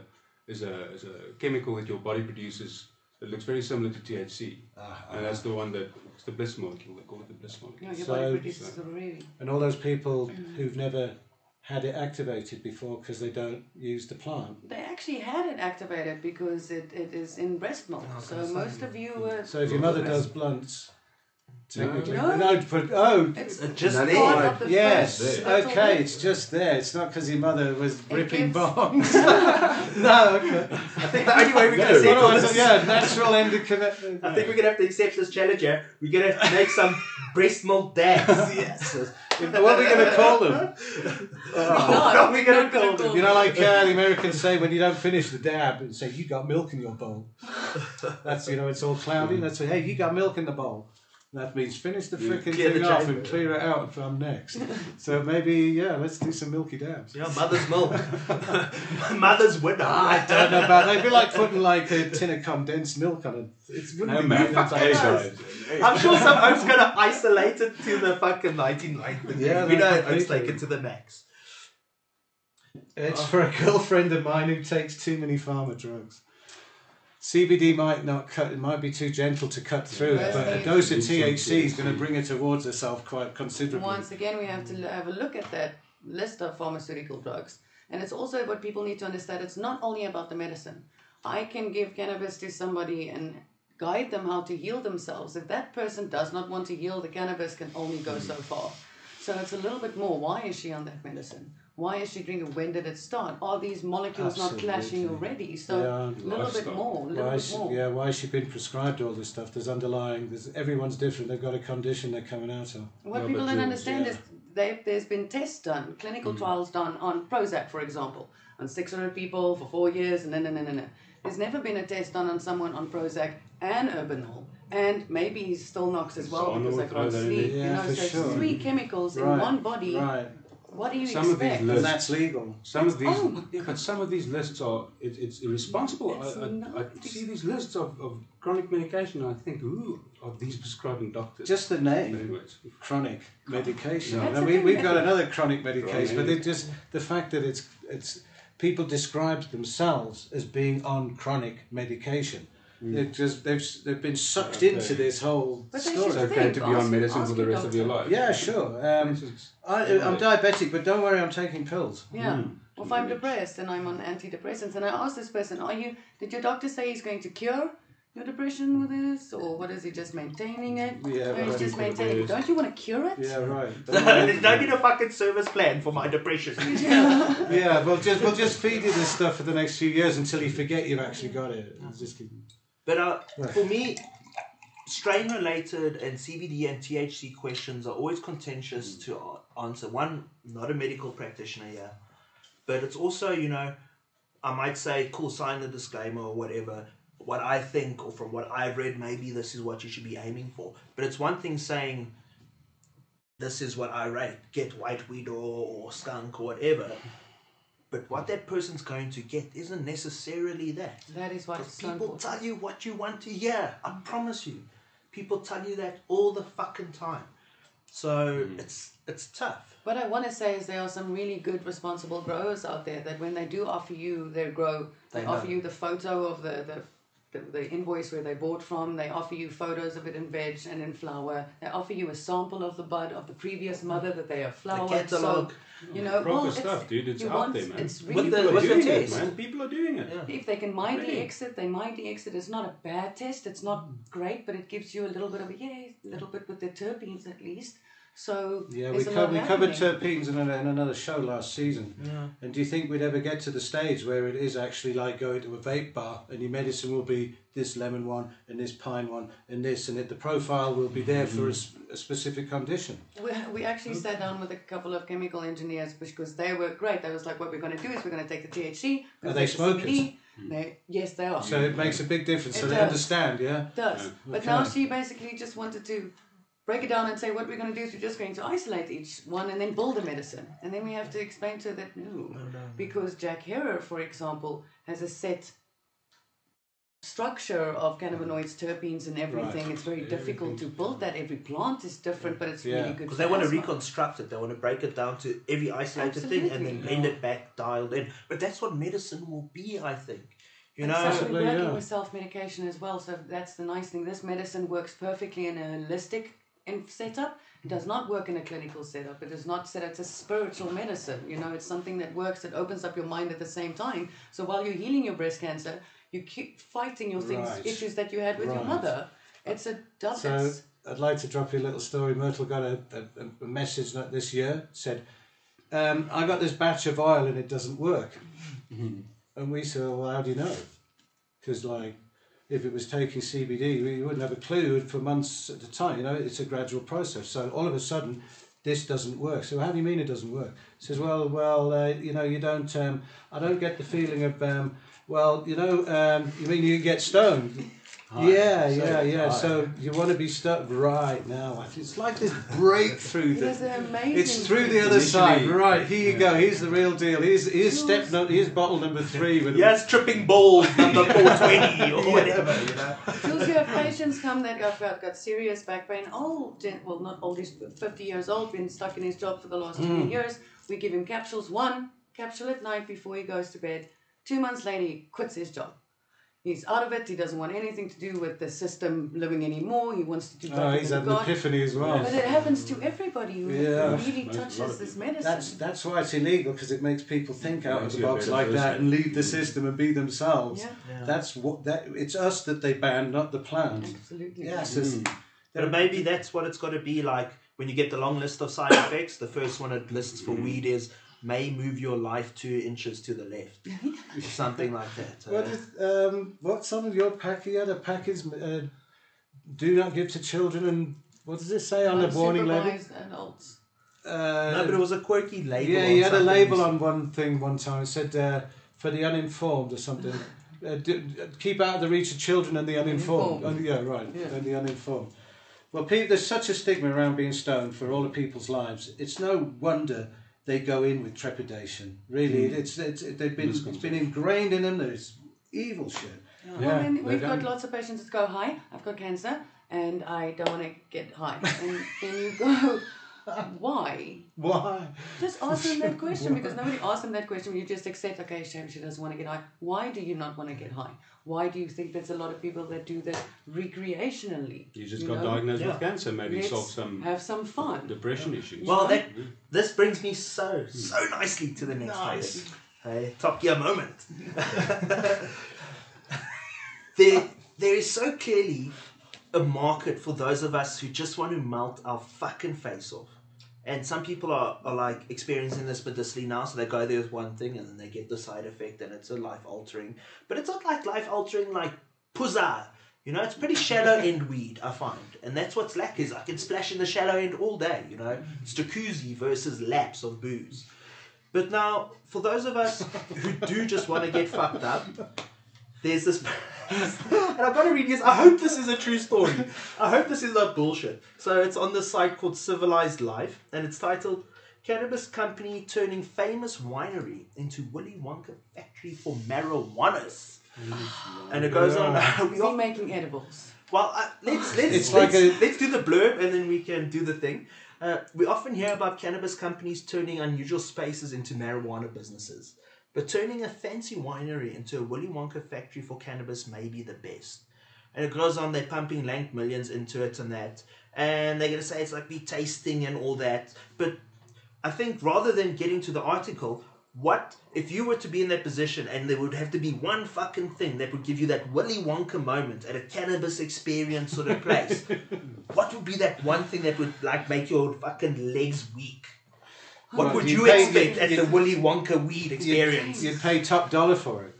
is a is a chemical that your body produces. It looks very similar to THC, Ah, and that's the one that it's the bliss molecule. They call it the bliss You molecule. know, your So- body produces it already. And all those people who've never had it activated before because they don't use the plant. They actually had it activated because it, it is in breast milk. so most of you were. So if your mother does blunts, technically, No. no, but oh, It's It's just That's there. why- of the yes, first- that's okay, it's just there. It's not because your mother was ripping gives- bongs. no, okay. I think the only way we can No, settle otherwise, this. yeah, natural endocrine. I think we're gonna have to accept this challenge here. We're gonna have to make some breast milk dabs. yes. What are we going to call them? not. what are we gonna call them? You know, like uh, the Americans say when you don't finish the dab and say you got milk in your bowl. That's you know, it's all cloudy. That's hey, you got milk in the bowl. That means finish the freaking Clear the thing off and clear it out from next. so maybe yeah, let's do some milky dabs. Yeah, mother's milk. mother's winner. I don't know about. They'd be like putting like a tin of condensed milk on it. It wouldn't No be man, fuck hey that. guys. I'm sure some oak's gonna isolate it to the fucking 1990. Yeah, we know oak's completely. take it to the max. It's for a girlfriend of mine who takes too many pharma drugs. CBD might not cut; it might be too gentle to cut through it, but a dose of THC is going to bring it towards herself quite considerably. Once again, we have to have a look at that list of pharmaceutical drugs. And it's also what people need to understand it's not only about the medicine. I can give cannabis to somebody and guide them how to heal themselves. If that person does not want to heal, the cannabis can only go so far. So it's a little bit more. Why is she on that medicine? Why is she drinking? When did it start? Are these molecules not clashing already? So Yeah. a little bit Lifestyle. more, a little Why bit is, more. yeah, why has she been prescribed all this stuff? There's underlying. There's everyone's different. They've got a condition they're coming out of. What Yeah, people don't you- understand yeah. is they, there's been tests done, Mm. clinical trials done on Prozac, for example, on 600 people for four years, and no, no, no, no, no. There's never been a test done on someone on Prozac and Urbanol, and maybe he's still knocks as well Sonal, because they throw can't sleep. there. you know, so it's sure. three chemicals in one body. Right, What do you Some of these lists- that's legal. Some of these, Oh. yeah, but some of these lists are it, it's irresponsible. It's I, I, I see these lists of, of chronic medication, and I think, who are these prescribing doctors? Just the name, anyways, chronic medication. Yeah. And That's we, we've got another chronic medication, but Chronic. it just the fact that it's it's people describe themselves as being on chronic medication. It just they've they've been sucked Okay. into this whole But they story. it's should okay to be on ask- medicine for the your rest of your life. Yeah, sure. Um, I, I'm diabetic, but don't worry, I'm taking pills. Yeah. Mm. Or if I'm depressed and I'm on antidepressants, and I ask this person, "Are you? Did your doctor say he's going to cure your depression with this, or what is he just maintaining it? Yeah, Or he's right. just maintaining. it. Don't you want to cure it? Yeah, right. Don't need a fucking service plan for my depression. yeah, we'll just we'll just feed you this stuff for the next few years until you forget you've actually got it. It's just keep- But uh, for me, strain related and CBD and THC questions are always contentious to a- answer. One, not a medical practitioner here, but it's also, you know, I might say, cool, sign the disclaimer or whatever. What I think, or from what I've read, maybe this is what you should be aiming for. But it's one thing saying, this is what I rate, get white weed or, or skunk or whatever. But what that person's going to get isn't necessarily that. That is why Because it's so people important. tell you what you want to hear. I promise you. People tell you that all the fucking time. So mm. it's it's tough. What I want to say is there are some really good responsible growers out there that when they do offer you their grow, they, They offer you the photo of the, the the, the invoice where they bought from. They offer you photos of it in veg and in flower. They offer you a sample of the bud of the previous mother that they have flowered. catalogue. So, you know, Proper oh, well, stuff, it's, dude. It's out want, there, man. It's With the- People are with the doing it, man. People are doing it. Yeah. if they can mildly Really? exit, they mildly exit. It's not a bad test. It's not mm. great, but it gives you a little bit of a yay, a little bit with the terpenes at least. So Yeah, we, co- we covered terpenes in, a, in another show last season. Yeah. And do you think we'd ever get to the stage where it is actually like going to a vape bar and your medicine will be this lemon one and this pine one and this and it, the profile will be there for a specific condition? We, we actually sat down with a couple of chemical engineers because they were great. They was like, what we're going to do is we're going to take the THC. we're they take the They, yes, they are. So it makes a big difference. So It they understand, yeah? It does. Yeah. But now she basically just wanted to break it down and say what we're going to do is we're just going to isolate each one and then build a medicine. And then we have to explain to her that no, because Jack Herer, for example, has a set structure of cannabinoids, terpenes, and everything. Right. It's very difficult to build that. Every plant is different, but it's Yeah. really good. Because they want to reconstruct it. They want to break it down to every isolated thing and then Absolutely. blend it back, dialed in. But that's what medicine will be, I think. You And know, so we're working yeah. with self-medication as well. So that's the nice thing. This medicine works perfectly in a holistic in setup. It does not work in a clinical setup. It is not set. It's a spiritual medicine. You know, it's something that works. That opens up your mind at the same time. So while you're healing your breast cancer, you keep fighting your things, Right. issues that you had with your mother. It's a double. So I'd like to drop you a little story. Myrtle got a, a, a message this year said, um, "I got this batch of oil and it doesn't work." and we said, "Well, how do you know?" Because like, if it was taking CBD, we wouldn't have a clue for months at a time. You know, it's a gradual process. So all of a sudden, this doesn't work. So how do you mean it doesn't work? Says, well, well, uh, you know, you don't. Um, I don't get the feeling of. Um, well, you know, um, you mean you get stoned? Yeah, So, yeah, yeah. high. So you want to be stuck right now. It's like this breakthrough. it is That, an amazing. it's through the thing. other side. Right, here you go. Here's the real deal. Here's, here's step no, here's bottle number three. With yes, tripping balls number 420 or whatever, you know. Jules, you have patients come that have got, got serious back pain. Old, well, not old, he's 50 years old, been stuck in his job for the last 20 hmm. years. We give him capsules. One capsule at night before he goes to bed. Two months later, he quits his job. He's out of it. He doesn't want anything to do with the system living anymore. He wants to do ah, Oh, back he's had the an garden. ephany as well. But it happens to everybody who Yeah. really Most- touches this medicine. That's that's why it's illegal because it makes people think out of the box like that and leave the system and be themselves. Yeah. Yeah. That's what that. It's us that they ban, not the plant. Absolutely. Yes, mm. it's, But maybe that's what it's got to be like when you get the long list of side effects. The first one it lists for mm. weed is may move your life two inches to the left, something like that. What Uh, is um what's on your pack? You had a package. Uh, do not give to children, and what does it say on the warning label? Unsupervised adults. Uh, no, but it was a quirky label. yeah, on he had a label on one thing one time. It said uh, for the uninformed or something. Uh, d- keep out of the reach of children and the uninformed. Uninformed. Oh, yeah, right. Yeah. And the uninformed. Well, people, there's such a stigma around being stoned for all of people's lives. It's no wonder they go in with trepidation. Really, Hmm. it's, it's they've been it's been ingrained in them. There's evil shit. Well, then they we've got don't- lots of patients that go, Hi, I've got cancer and I don't want to get high. And then you go, Um, why? Why? Just ask them that question because nobody asked them that question. You just accept, okay, shame she doesn't want to get high. Why do you not want to get high? Why do you think there's a lot of people that do that recreationally? You just You got know? diagnosed Yeah. with cancer. Maybe Let's solve some have some fun. depression issues. Well, that this brings me so hmm. so nicely to the next Nice. topic. Hey, Top Gear moment. there, there is so clearly a market for those of us who just want to melt our fucking face off. And some people are, are like experiencing this medicinally now, so they go there with one thing and then they get the side effect and it's a life altering. But it's not like life altering like puzza You know, it's pretty shallow end weed, I find. And that's what's lack is I can splash in the shallow end all day, you know. It's jacuzzi versus laps of booze. But now, for those of us who do just want to get fucked up, there's this. and I've got to read this. I hope this is a true story. I hope this is not bullshit. So it's on this site called Civilized Life, and it's titled Cannabis Company Turning Famous Winery into Willy Wonka Factory for Marijuanas. And it goes on. we are he making edibles? well, uh, let's let's let's, like a- let's do the blurb and then we can do the thing. Uh, we often hear about cannabis companies turning unusual spaces into marijuana businesses, but turning a fancy winery into a Willy Wonka factory for cannabis may be the best. And it goes on, they're pumping lank millions into it and that, and they're gonna say it's like the tasting and all that. But I think rather than getting to the article, what if you were to be in that position and there would have to be one fucking thing that would give you that Willy Wonka moment at a cannabis experience sort of place? what would be that one thing that would like make your fucking legs weak? What Well, would you you, pay- expect you- at you- the Willy Wonka weed experience? You'd pay top dollar for it.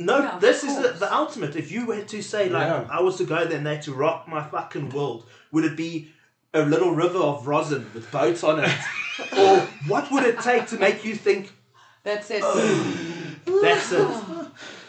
No, Yeah, this is the, the ultimate. If you were to say like Yeah. I was to go there and they had to rock my fucking world, would it be a little river of rosin with boats on it? or what would it take to make you think That's it. that's it?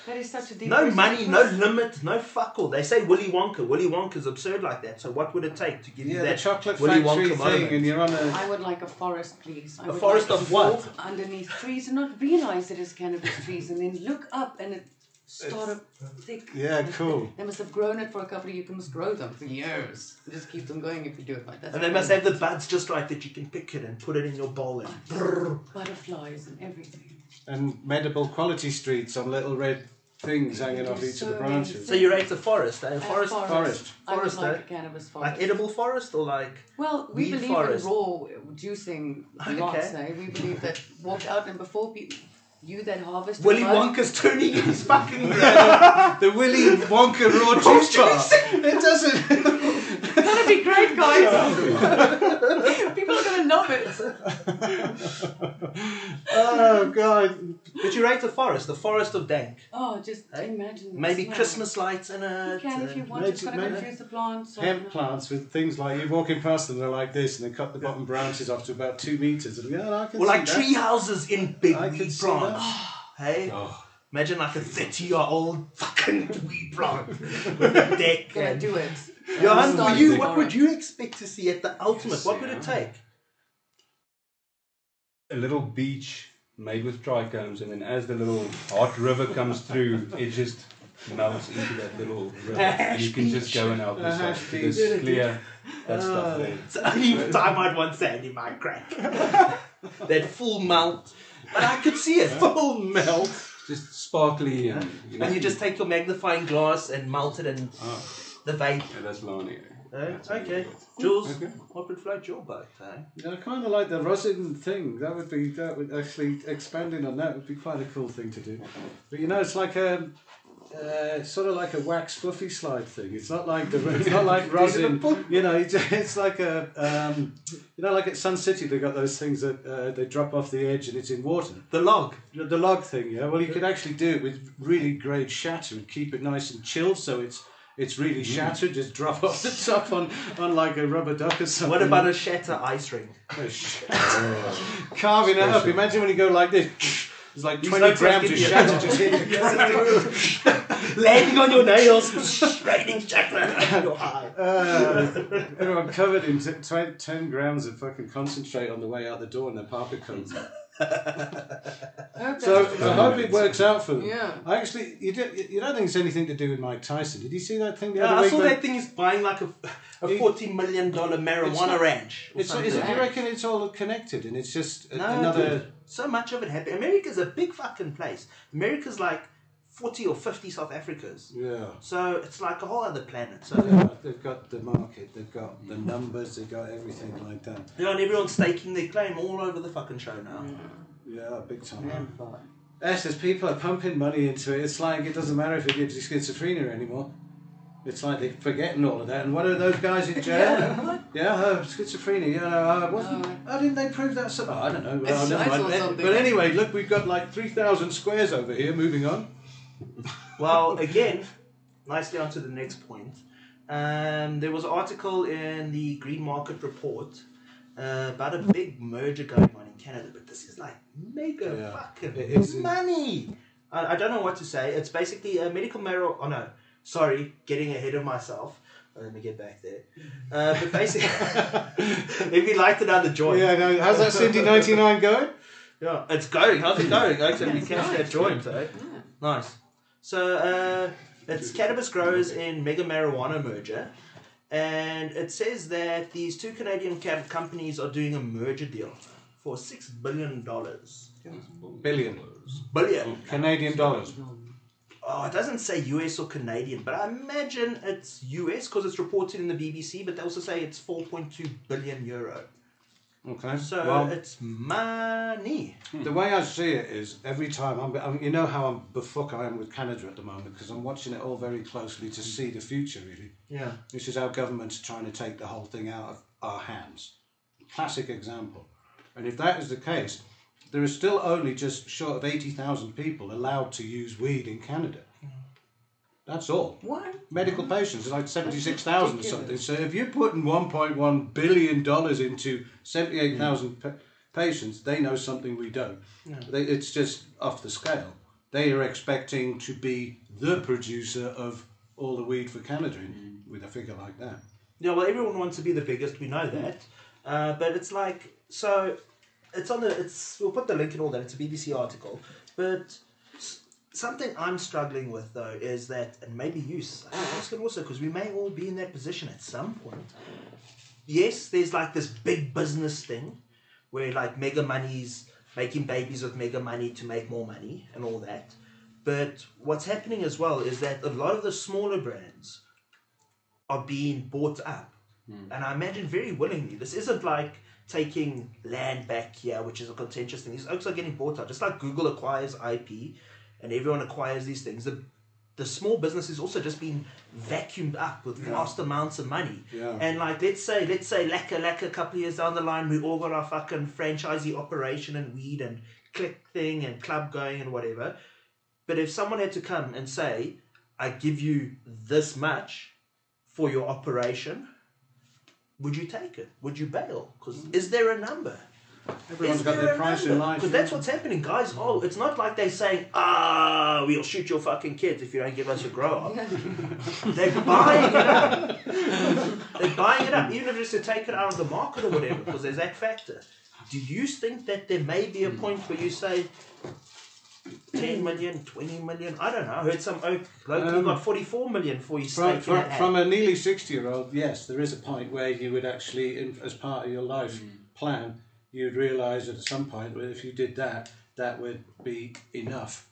that is such a deep No money, no limit, no fuck all. They say Willy Wonka. Willy Wonka's absurd like that. So what would it take to give you Yeah, the that chocolate Willy factory Wonka thing, moment? and you're on a. I would like a forest, please. I A would forest like of to what? walk Underneath trees and not realize it is cannabis trees, and then look up and it started thick. Yeah, cool. They must have grown it for a couple of years. You must grow them for years. Just keep them going if you do it like that. And they must have the buds just right that you can pick it and put it in your bowl and brrr. butterflies and everything. And medible quality streets on little red things hanging off each of the branches. So you rate a forest, eh? A Forest, forest. I Forest, like eh? a cannabis forest. like edible forest or like Well, we Weed believe forest. in raw juicing lots, Okay. eh? We believe that walk out and before people, you then harvest Willy your Wonka's turning his fucking the Willy Wonka raw juice bar. It doesn't. That'd be great, guys. people are gonna love it. oh god. But you rate the forest, the forest of dank. Oh, just Eh? imagine. Maybe smell. Christmas lights in You can if you uh, want. maybe- Just gotta maybe- confuse the plants. or- Hemp plants with things like you're walking past them, they're like this, and they cut the bottom branches off to about two meters. And yeah, I can Or see like that. tree houses in big I weed plants. Hey? Oh, Imagine like a 30 year old fucking weed plant with a deck. Gonna and- do it. Johan, for you, what would you expect to see at the ultimate? What would it take? a little beach made with trichomes, and then as the little hot river comes through, it just melts into that little river, and you can just go and help yourself. hash Because beach. clear that stuff oh. there. It's the only time I'd want sand in my crack. that full melt. But I could see it. Full melt. Just sparkly and you know. And you just take your magnifying glass and melt it in Oh, the vape. yeah, that's Lani. Eh? That's Okay. really Jules, Okay. what would float your boat? Eh? Yeah, I kind of like the rosin thing. That would be that would actually expanding on that would be quite a cool thing to do. But you know, it's like a uh, sort of like a wax fluffy slide thing. It's not like the it's not like rosin. You know, it's, it's like a um, you know, like at Sun City they got those things that uh, they drop off the edge and it's in water. The log. The log thing, yeah. Well, you could actually do it with really great shatter and keep it nice and chilled, so it's it's really shattered. Just drop off the top on, on like a rubber duck or something. What about a shatter ice ring? Oh, sh- carving it up? Imagine when you go like this. It's like Use twenty no grams of Idiot. shatter just hitting the Landing on your nails, raining shatter on your eye. uh, Everyone covered in t- tw- 10 grams of fucking concentrate on the way out the door and their parka coats. I hope So I hope it works out for them. Yeah. I actually, you, do, you don't think it's anything to do with Mike Tyson? Did you see that thing the Yeah, other I week? saw that thing He's buying like a, a forty million dollar marijuana not- ranch. It's, is it, do you reckon it's all connected and it's just a- No, another. dude. So much of it happened. America's a big fucking place. America's like forty or fifty South Africas. Yeah. So it's like a whole other planet. So Yeah, they've got the market, they've got the numbers, they've got everything like that. yeah, and everyone's staking their claim all over the fucking show now. Yeah, big time. Yeah. Yes, there's people are pumping money into it. It's like it doesn't matter if it gives you schizophrenia anymore. It's like they're forgetting all of that. And what are those guys in jail? Yeah. Yeah, uh, schizophrenia. Yeah, no, uh, wasn't. No. How didn't they prove that? So, oh, I don't know. Well, It's- never I mind. Something. But anyway, look, we've got like three thousand squares over here. Moving on. Well, again, nicely onto the next point. Um, there was an article in the Green Market Report uh, about a big merger going on in Canada, but this is like mega Yeah, fucking it is. money. I, I don't know what to say. It's basically a medical marijuana. Oh no, sorry, getting ahead of myself. Uh, Let me get back there. Uh, but basically, maybe light another joint. Yeah, no, how's that Cindy 99 going? Yeah, it's going. How's it going? Actually, we It's catch going. that joint, eh? Yeah. Nice. So uh, it's cannabis growers in mega marijuana merger, and it says that these two Canadian cam- companies are doing a merger deal for six billion dollars. Billion. Billion. Canadian dollars. Oh, it doesn't say US or Canadian, but I imagine it's US because it's reported in the BBC. But they also say it's four point two billion euro. Okay. So well, it's money. the way I see it is every time I'm, I'm you know how I'm befuck I am with Canada at the moment because I'm watching it all very closely to see the future really. Yeah. This is how government's trying to take the whole thing out of our hands. Classic example. And if that is the case, there is still only just short of 80,000 people allowed to use weed in Canada. That's all. What? Medical patients are like 76,000 or something. So if you're putting $1.1 billion into 78,000 mm. pa- patients, they know something we don't. They, it's just off the scale. They are expecting to be the producer of all the weed for Canada in, mm. with a figure like that. Yeah, well, everyone wants to be the biggest. We know that, mm. uh, but it's like so. It's on the. It's we'll put the link and all that. It's a BBC article, but something I'm struggling with though is that, and maybe you, s- I think Oscar also, because we may all be in that position at some point. Yes, there's like this big business thing, where like mega money's making babies with mega money to make more money and all that. But what's happening as well is that a lot of the smaller brands are being bought up. Hmm. And I imagine very willingly. This isn't like taking land back here, which is a contentious thing. These oaks are getting bought up. Just like Google acquires IP and everyone acquires these things. The, the small business is also just being vacuumed up with vast amounts of money. Yeah. And like let's say let's say Lacquer Lacquer a couple of years down the line, we all got our fucking franchisee operation and weed and click thing and club going and whatever. But if someone had to come and say, I give you this much for your operation, would you take it? Would you bail? Because mm. is there a number? Everyone's Is got their a price in number? line. Because that's what's happening, guys. Oh, it's not like they're saying, ah, we'll shoot your fucking kids if you don't give us a grow up. they're buying it up. they're buying it up, even if it's to take it out of the market or whatever, because there's that factor. Do you think that there may be a point where you say 10 million, 20 million? I don't know. I heard some oak locally Um, got 44 million for his From, stake from, from a nearly 60 year old, yes, there is a point where you would actually, as part of your life plan, you'd realise at some point that if you did that, that would be enough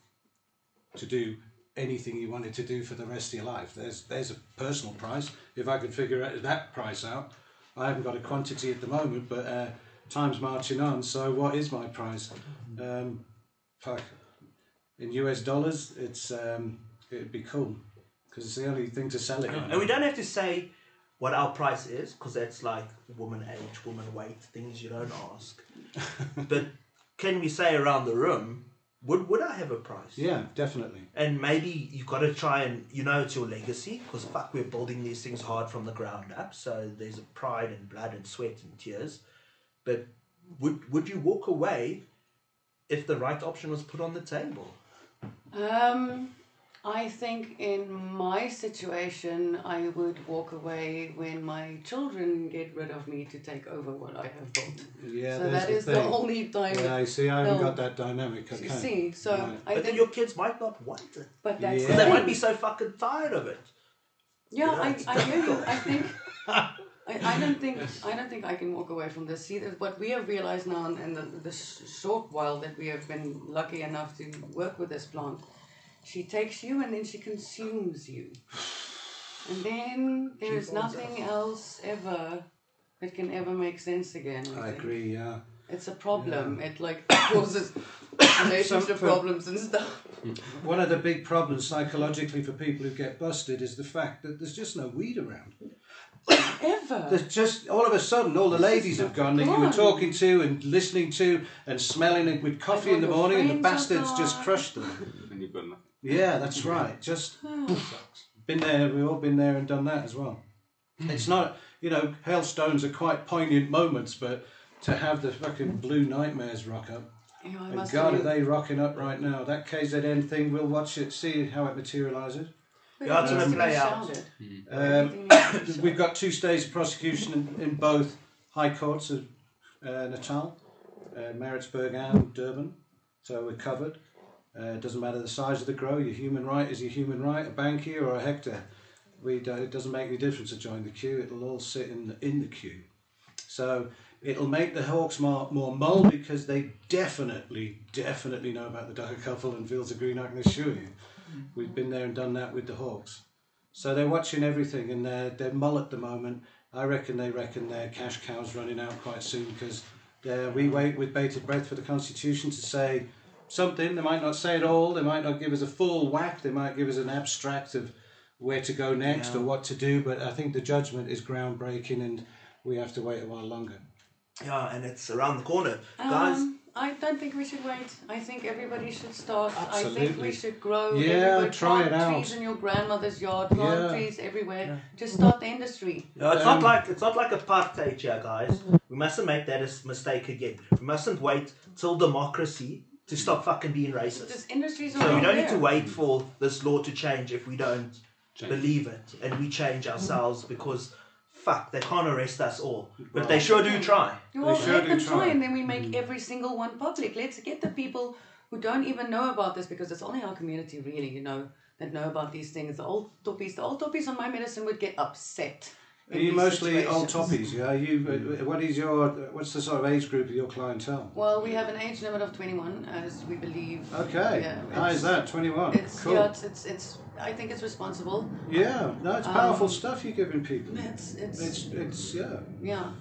to do anything you wanted to do for the rest of your life. There's there's a personal price. If I could figure out that price out, I haven't got a quantity at the moment, but uh, time's marching on. So what is my price? Um, fuck. In US dollars, it's um, it'd be cool because it's the only thing to sell it. And we don't have to say what our price is, because that's like woman age, woman weight, things you don't ask. but can we say around the room, would, would I have a price? Yeah, definitely. And maybe you've got to try and, you know, it's your legacy, because fuck, we're building these things hard from the ground up. So there's a pride and blood and sweat and tears. But would, would you walk away if the right option was put on the table? Um, I think in my situation, I would walk away when my children get rid of me to take over what I have built. Yeah, so there's that the the only time. Yeah, I see. I haven't No. got that dynamic. Okay. You see, so Right. I But then your kids might not want it. but that's Yeah. the They might be so fucking tired of it. Yeah, Yeah, I, I hear you. I think I, I don't think I don't think I can walk away from this. See, that what we have realized now in, in the, the short while that we have been lucky enough to work with this plant, she takes you and then she consumes you, and then there is nothing else ever that can ever make sense again. I, I agree. Yeah. It's a problem. It like causes relationship problems and stuff. One of the big problems psychologically for people who get busted is the fact that there's just no weed around. Ever. There's just all of a sudden all the ladies have gone that you were talking to and listening to and smelling it with coffee in the morning and the bastards just crushed them. And you've got nothing. Yeah, that's right. Just been there. We've all been there and done that as well. It's not, you know, hailstones are quite poignant moments, but to have the fucking blue nightmares rock up, You know, I and must God, are they rocking up right now? That KZN thing, we'll watch it, see how it materialises. But Yeah, it it's needs gonna to be play out. shouted. Um, Everything needs to be shouted. We've got two stages of prosecution in, in both high courts of uh, Natal, uh, Maritzburg and Durban, so we're covered. Uh, it doesn't matter the size of the grow, your human right is your human right, a banky or a hectare. We don't, it doesn't make any difference to join the queue, it'll all sit in the, in the queue. So it'll make the Hawks more, more mull because they definitely, definitely know about the Dagga couple and Fields of Green, I can assure you. We've been there and done that with the Hawks. So they're watching everything and they're, they're mull at the moment. I reckon they reckon their cash cow's running out quite soon because we wait with bated breath for the Constitution to say something. They might not say it all, they might not give us a full whack, they might give us an abstract of where to go next or what to do, but I think the judgment is groundbreaking and we have to wait a while longer. Yeah, and it's around the corner, guys. Um, I don't think we should wait. I think everybody should start. Absolutely. I think we should grow. Yeah, everybody try plant it out. trees in your grandmother's yard. Plant Yeah. trees everywhere. Just start the industry. No, it's Um, not like it's not like apartheid here, guys. We mustn't make that as mistake again. We mustn't wait till democracy to stop fucking being racist. This industry's So we don't need to wait for this law to change if we don't Change. believe it and we change ourselves because fuck, they can't arrest us all. But they sure do try. Well, sure let do them try. try, and then we make mm. every single one public. Let's get the people who don't even know about this because it's only our community, really, you know, that know about these things. The old toppies, the old toppies on my medicine would get upset. Are you these mostly old toppies? Yeah. Are you? uh, What is your? What's the sort of age group of your clientele? Well, we have an age limit of 21, as we believe. Okay. Yeah, How is that? Twenty-one. It's cool. yeah, it's, it's it's. I think it's responsible. Yeah, no, it's powerful Um, stuff you're giving people. It's it's, It's, it's, yeah. yeah,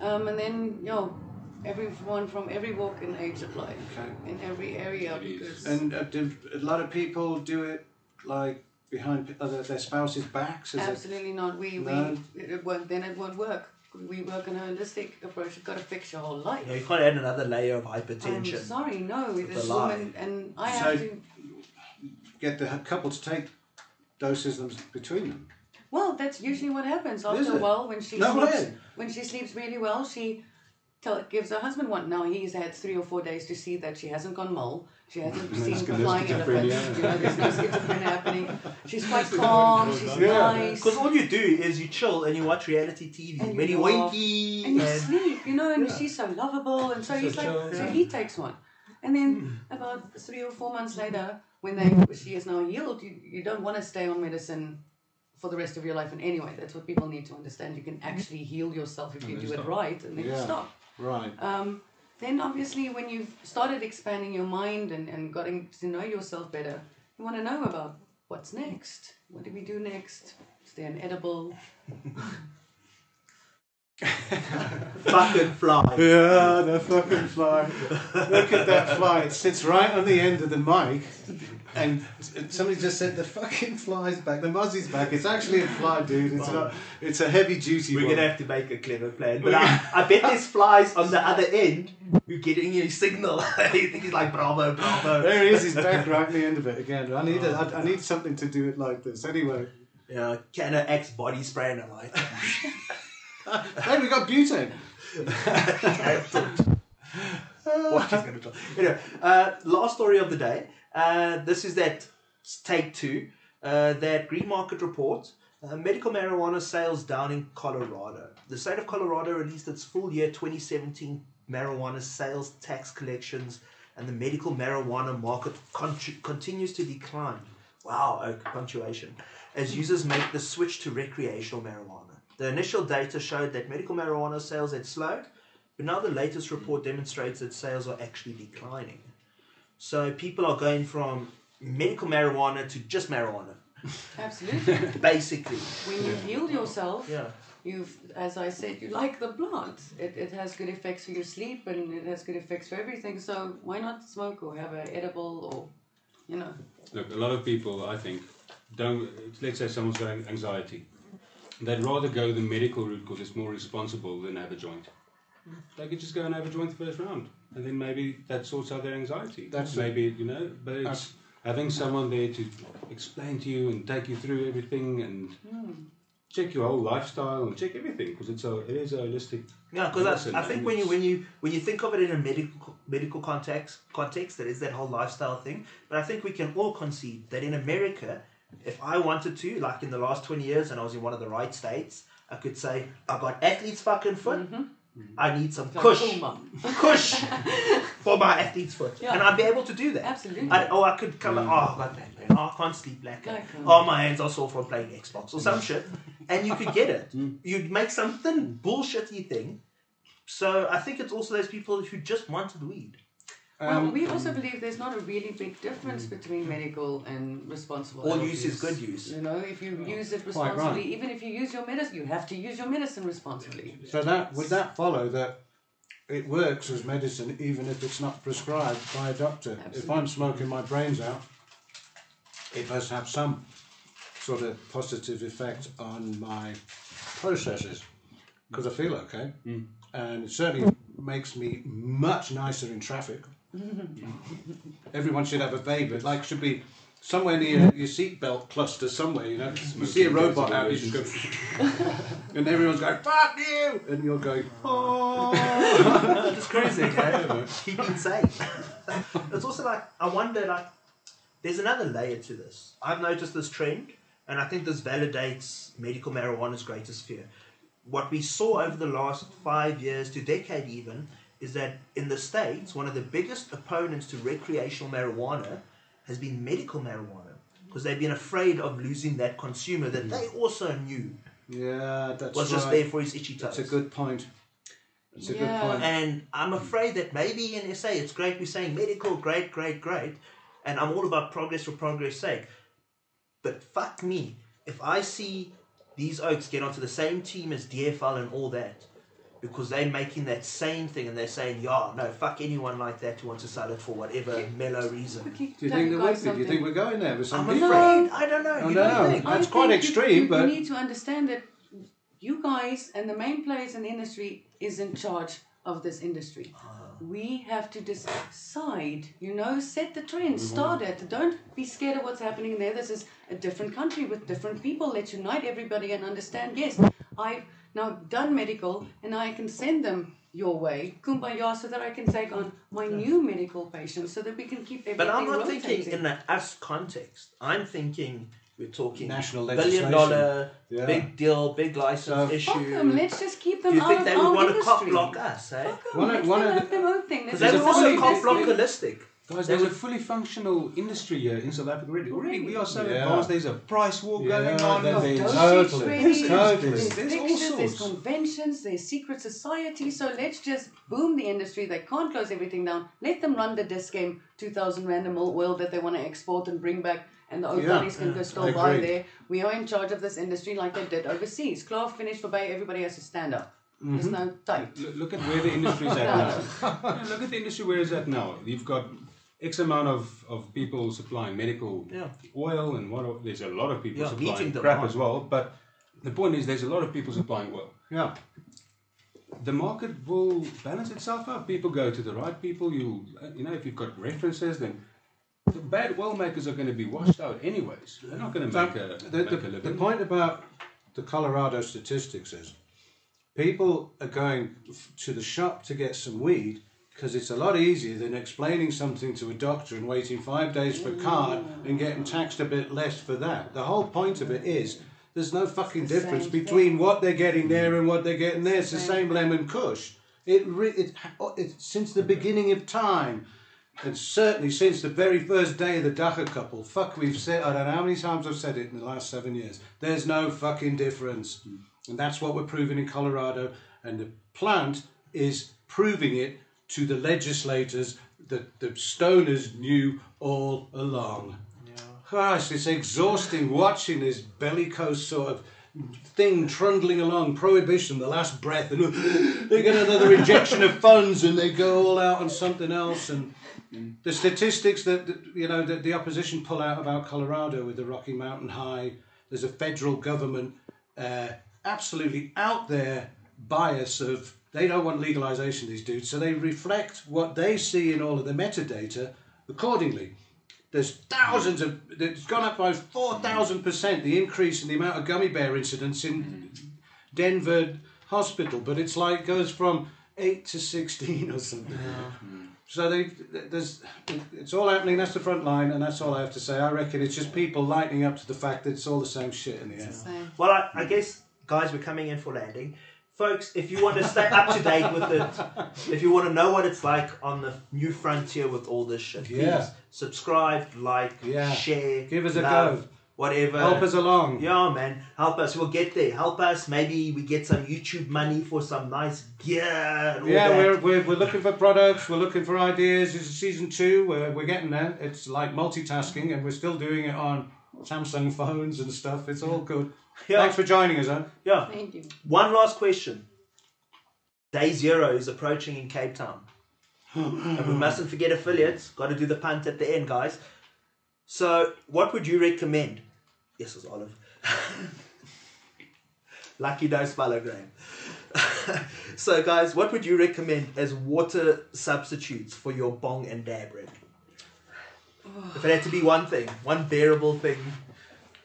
um, and then you know, everyone from every walk in age of life Okay. in every area because And uh, do a lot of people do it like behind other, their spouses' backs? Is it? absolutely not. We No. we it, it won't then it won't work. We work on a holistic approach. You've got to fix your whole life. You, know, you can't add another layer of hypertension. I'm hypertension. sorry, no. This lie. woman and I So- have to. Get the couple to take doses them between them. Well, that's usually what happens after a while when she No sleeps. way. When she sleeps really well, she tell, gives her husband one. Now he's had three or four days to see that she hasn't gone mole. She hasn't seen schi- no flying schizophrenia. elephants. You know, there's no schizophrenia happening. She's quite calm. She's Yeah. nice. Because all you do is you chill and you watch reality TV. And you Very winky. and you and- sleep, you know, and Yeah. she's so lovable, and so So he's like, chill, so he takes one, and then about three or four months later, when they she is now healed, you, you don't want to stay on medicine for the rest of your life And anyway. That's what people need to understand. You can actually heal yourself if you then do it right, and then you Yeah. stop. Right. Um, then obviously, when you've started expanding your mind and, and getting to know yourself better, you want to know about what's next. What do we do next? Is there an edible? fucking fly. Yeah, the fucking fly. Look at that fly. It sits right on the end of the mic. And somebody just said the fucking fly's back. The muzzie's back. It's actually a fly, dude. It's not. It's a heavy duty We're one. gonna have to make a clever plan. But I, I bet there's flies on the other end who getting a signal. think he's like bravo, bravo. There he is. He's back right on the end of it again. I need. A, I, I need something to do it like this. Anyway, Yeah, can of X body spray and I'm like hey, we got butane. what she's gonna try. Anyway, uh, last story of the day. Uh, this is that take two. Uh, that Green Market report. Uh, medical marijuana sales down in Colorado. The state of Colorado released its full year 2017 marijuana sales tax collections, and the medical marijuana market contr- continues to decline. Wow, oak punctuation. As users make the switch to recreational marijuana. The initial data showed that medical marijuana sales had slowed, but now the latest report demonstrates that sales are actually declining. So people are going from medical marijuana to just marijuana, Absolutely. basically. when you heal yourself, Yeah. you've, as I said, you like the plant. It, it has good effects for your sleep and it has good effects for everything. So why not smoke or have an edible or, you know? Look, a lot of people, I think, don't. Let's say someone's got anxiety. They'd rather go the medical route because it's more responsible than have a joint. Mm. They could just go and have a joint the first round, and then maybe that sorts out their anxiety. That's- maybe it. you know, but it's That's- having someone there to explain to you and take you through everything and hmm. check your whole lifestyle and check everything because it's a it is a holistic. Yeah, because I, I think when you when you when you think of it in a medical medical context context, there is that whole lifestyle thing. But I think we can all concede that in America, if I wanted to, like in the last twenty years, and I was in one of the right states, I could say I got athletes fucking foot. Mm-hmm. Mm-hmm. I need some Like, kush, kush for my athlete's foot, Yeah. and I'd be able to do that. Absolutely. I, oh, I could come. Mm. Oh, I got back pain. Oh, I can't sleep black. Like, um, Oh, my hands are sore from playing Xbox or some mm. shit, and you could get it. Mm. You'd make something bullshitty thing. So I think it's also those people who just wanted weed. Well, Um, we also believe there's not a really big difference between medical and responsible. All adult use is good use. You know, if you use it responsibly, right. even if you use your medicine, you have to use your medicine responsibly. So that would that follow that it works as medicine even if it's not prescribed by a doctor. If I'm smoking my brains out, it must have some sort of positive effect on my processes because I feel okay, and it certainly makes me much nicer in traffic. Everyone should have a vape. It like should be somewhere near your seatbelt cluster somewhere. You know, you see a robot out, you just go, and everyone's going "fuck you," and you're going, "Oh." Just cruising, man. Keeping safe. it's also like I wonder, like, there's another layer to this. I've noticed this trend, and I think this validates medical marijuana's greatest fear. What we saw over the last five years to decade even is that in the states, one of the biggest opponents to recreational marijuana has been medical marijuana because they've been afraid of losing that consumer that they mm. also knew Yeah, that's was just there for his itchy toes. That's a good point. That's a Yeah. good point. And I'm afraid that maybe in SA it's great we're saying medical, great, great, great, and I'm all about progress for progress' sake. But fuck me, if I see these oaks get onto the same team as DFL and all that, because they're making that same thing and they're saying, yeah, no, fuck anyone like that who wants to sell it for whatever mellow reason. Quickly Do you think there guys would be? Do you think we're going there with I'm something? afraid. I don't know. I You don't don't know. think? That's I quite think you- extreme, you, but- you need to understand that you guys and the main players in the industry is in charge of this industry. Ah. We have to decide, you know, set the trend, Mm-hmm. start it. Don't be scared of what's happening there. This is a different country with different people. Let's unite everybody and understand. Yes, I've now done medical and I can send them your way, kumbaya, so that I can take on my new medical patients so that we can keep everything But I'm not rotating. thinking in the us context. I'm thinking we're talking National billion dollar, Yeah. big deal, big license So- issue. Fuck them. Let's just keep them Do you out think they would want to industry. cop block us, eh? Fuck 'em. One of- Let one them of have the- their own thing. Because they There's would a also fully- cop block holistic. Guys, there's a fully functional industry here in South Africa already. Already, we are so Yeah. advanced. There's a price war Yeah, going on. there's- There's, Totally. ready, Totally. There's There's all pictures, there's conventions, there's secret societies. So let's just boom the industry. They can't close everything down. Let them run the disc game 2000 random oil that they want to export and bring back. And the oak Yeah, can go I still buy there. We are in charge of this industry like they did overseas. Klaar finished for Bay, everybody has to stand up. There's Mm-hmm. no tape. Look, look at where the industry is at now. Yeah, look at the industry where it's at now. You've got X amount of, of people supplying medical Yeah. oil, and what there's a lot of people Yeah, supplying crap as well. But the point is, there's a lot of people supplying oil. Yeah. The market will balance itself out. People go to the right people. You you know, if you've got references, then the bad oil makers are going to be washed out anyways. They're not going to So make a the, make the, a the point about the Colorado statistics is people are going to the shop to get some weed because it's a lot easier than explaining something to a doctor and waiting five days for a card and getting taxed a bit less for that. The whole point of it is there's no fucking the difference between thing. what they're getting there mm. and what they're getting there. It's the Same. same lemon kush. It, re- it, it since the beginning of time. And certainly since the very first day of the Dagga couple, fuck, we've said, I don't know how many times I've said it in the last seven years. There's no fucking difference. Mm. And that's what we're proving in Colorado. And the plant is proving it to the legislators that the stoners knew all along. Christ, it's exhausting watching this bellicose sort of thing trundling along, prohibition, the last breath, and they get another injection of funds and they go all out on something else. And the statistics that, that you know that the opposition pull out about Colorado with the Rocky Mountain High, there's a federal government uh, absolutely out there bias of they don't want legalization these dudes, so they reflect what they see in all of the metadata accordingly. There's thousands of. It's gone up by four thousand percent. The increase in the amount of gummy bear incidents in Denver hospital, but it's like goes from eight to sixteen or something. So they, there's, it's all happening. That's the front line, and that's all I have to say. I reckon it's just people lightening up to the fact that it's all the same shit in the end. Same. Well, I, I guess, guys, we're coming in for landing. Folks, if you want to stay up to date with it, if you want to know what it's like on the new frontier with all this shit, please subscribe, like, Yeah. share, Give us a go. whatever. Help us along. Yeah, man, help us. We'll get there. Help us. Maybe we get some YouTube money for some nice gear. Yeah, that. we're, we're, we're looking for products, we're looking for ideas. This is season two, we're, we're getting there. It's like multitasking, and we're still doing it on Samsung phones and stuff. It's all good. Yeah. Thanks for joining us, huh? yeah. Thank you. One last question. Day zero is approaching in Cape Town. and we mustn't forget affiliates. Got to do the punt at the end, guys. So, what would you recommend? Yes, it's Olive. Lucky no spell Graham. so, guys, what would you recommend as water substitutes for your bong and dab rig? If it had to be one thing, one bearable thing,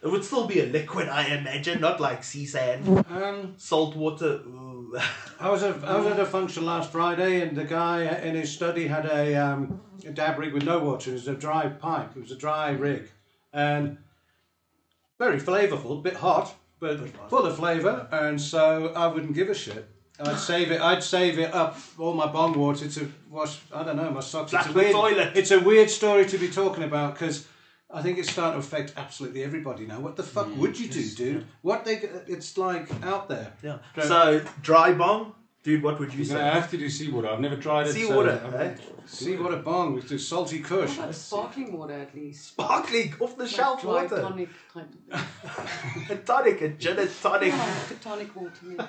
it would still be a liquid, I imagine, not like sea sand. Um, Salt water. Ooh. I was at, I was at a function last Friday, and the guy in his study had a, um, a dab rig with no water. It was a dry pipe. It was a dry rig, and very flavourful, bit hot, but full of flavour. And so I wouldn't give a shit. I'd save it. I'd save it up all my bong water to wash. I don't know my socks. Flush it's a weird. toilet. It's a weird story to be talking about because. I think it's starting to affect absolutely everybody now. What the fuck mm, would you do, dude? What they? It's like out there. Yeah. So dry bong, dude. What would you say? You're gonna have to do seawater. I've never tried it. so- Seawater, eh? See what bong with the salty kush. What about sparkling water at least? Sparkling off the Like shelf dry water. tonic type of thing. A tonic, a gin and tonic. Yeah, tonic water. Yeah.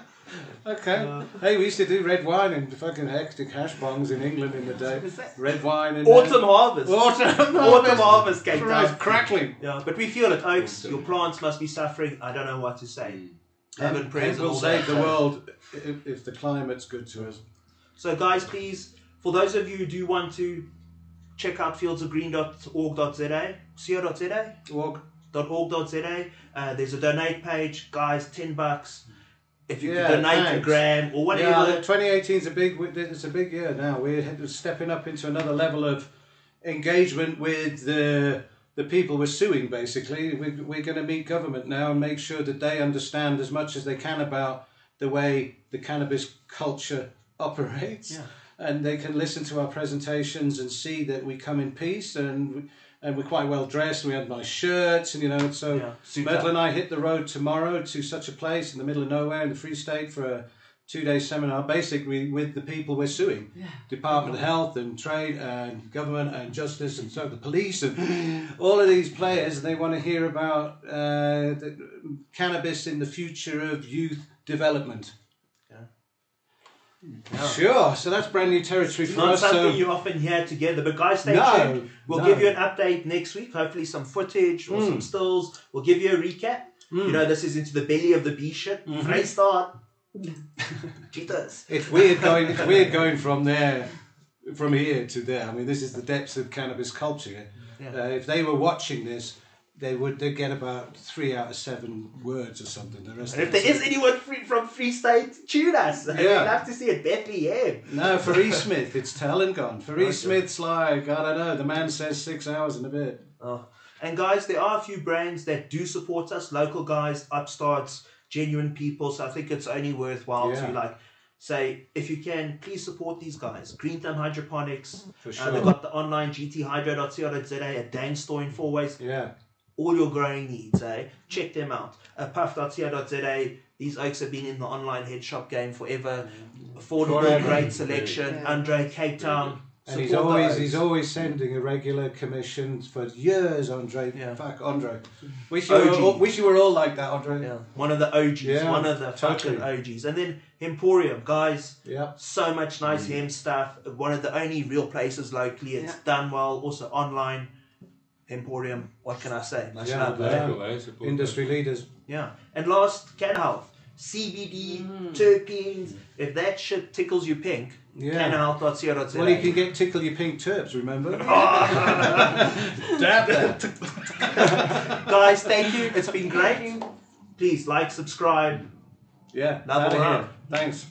Okay. hey, we used to do red wine and fucking hectic hash bongs in England in the day. Is that- Red wine and Autumn harvest. Autumn Autumn harvest came down. crackling. Yeah, but we feel it, Oaks. Your plants must be suffering. I don't know what to say. Heaven And, prayers and all save the world if, if the climate's good to us. So, guys, please, for those of you who do want to check out fieldsofgreen.org.za, co.za, Walk. .org.za. Uh, there's a donate page, guys. Ten bucks. If you Yeah, could donate a thanks. gram or Yeah, 2018 is a big. It's a big year now. We're stepping up into another level of engagement with the the people we're suing. Basically, we, we're going to meet government now and make sure that they understand as much as they can about the way the cannabis culture operates, Yeah. and they can listen to our presentations and see that we come in peace and. And we're quite well dressed. And We had nice shirts, and you know, so Yeah, Myrtle and I hit the road tomorrow to such a place in the middle of nowhere in the Free State for a two-day seminar, basically with the people we're suing, Yeah. Department of Health and Trade and Government and Justice and so the police and all of these players. They want to hear about uh, the, cannabis in the future of youth development. Sure. So that's brand new territory for Not us. something So you often hear together, but guys, stay No, tuned. We'll no. give you an update next week. Hopefully, some footage or Mm. some stills. We'll give you a recap. You know, this is into the belly of the bee shit. Mm-hmm. Fresh start. Cheetahs. it's weird going. It's weird going from there, from here to there. I mean, this is the depths of cannabis culture. Yeah. Uh, if they were watching this, they would they get about three out of seven words or something. The rest And if of there it's- is anyone free from Free State, tune us. We'd Yeah. love to see it. Bethlehem. no, for E Smith, it's Tellingon. For E Smith's like I don't know. The man says six hours in a bit. Oh. And guys, there are a few brands that do support us. Local guys, upstarts, genuine people. So I think it's only worthwhile Yeah. to like say, if you can, please support these guys. Green Thumb Hydroponics. For Uh, they've got the online gthydro.co.za, a Dan store in Fourways. Yeah. All your growing needs, eh? Check them out. Uh, puff.co.za. These oaks have been in the online head shop game forever. Affordable, Forever. great selection. Yeah. Andre, Cape Town. And he's always those. he's always sending a regular commission for years, Andre. Yeah. Fuck Andre. Wish you, were all, wish you were all like that, Andre. Yeah, one of the OGs, Yeah, one of the totally. fucking OGs. And then Hemporium, guys, Yeah. so much nice hem stuff. One of the only real places locally. It's Yeah. done well. Also online, Hemporium. What can I say? Much Yeah, yeah. Local, eh? Support Industry leaders. Yeah. And last, Can Health. CBD, Mm. terpenes. If that shit tickles you pink, Yeah. canahealth.co.za. Well, you can get tickle your pink terps. Remember? Dab that. Guys, thank you. It's been great. Please like, subscribe. Yeah. Love outta all around. Thanks.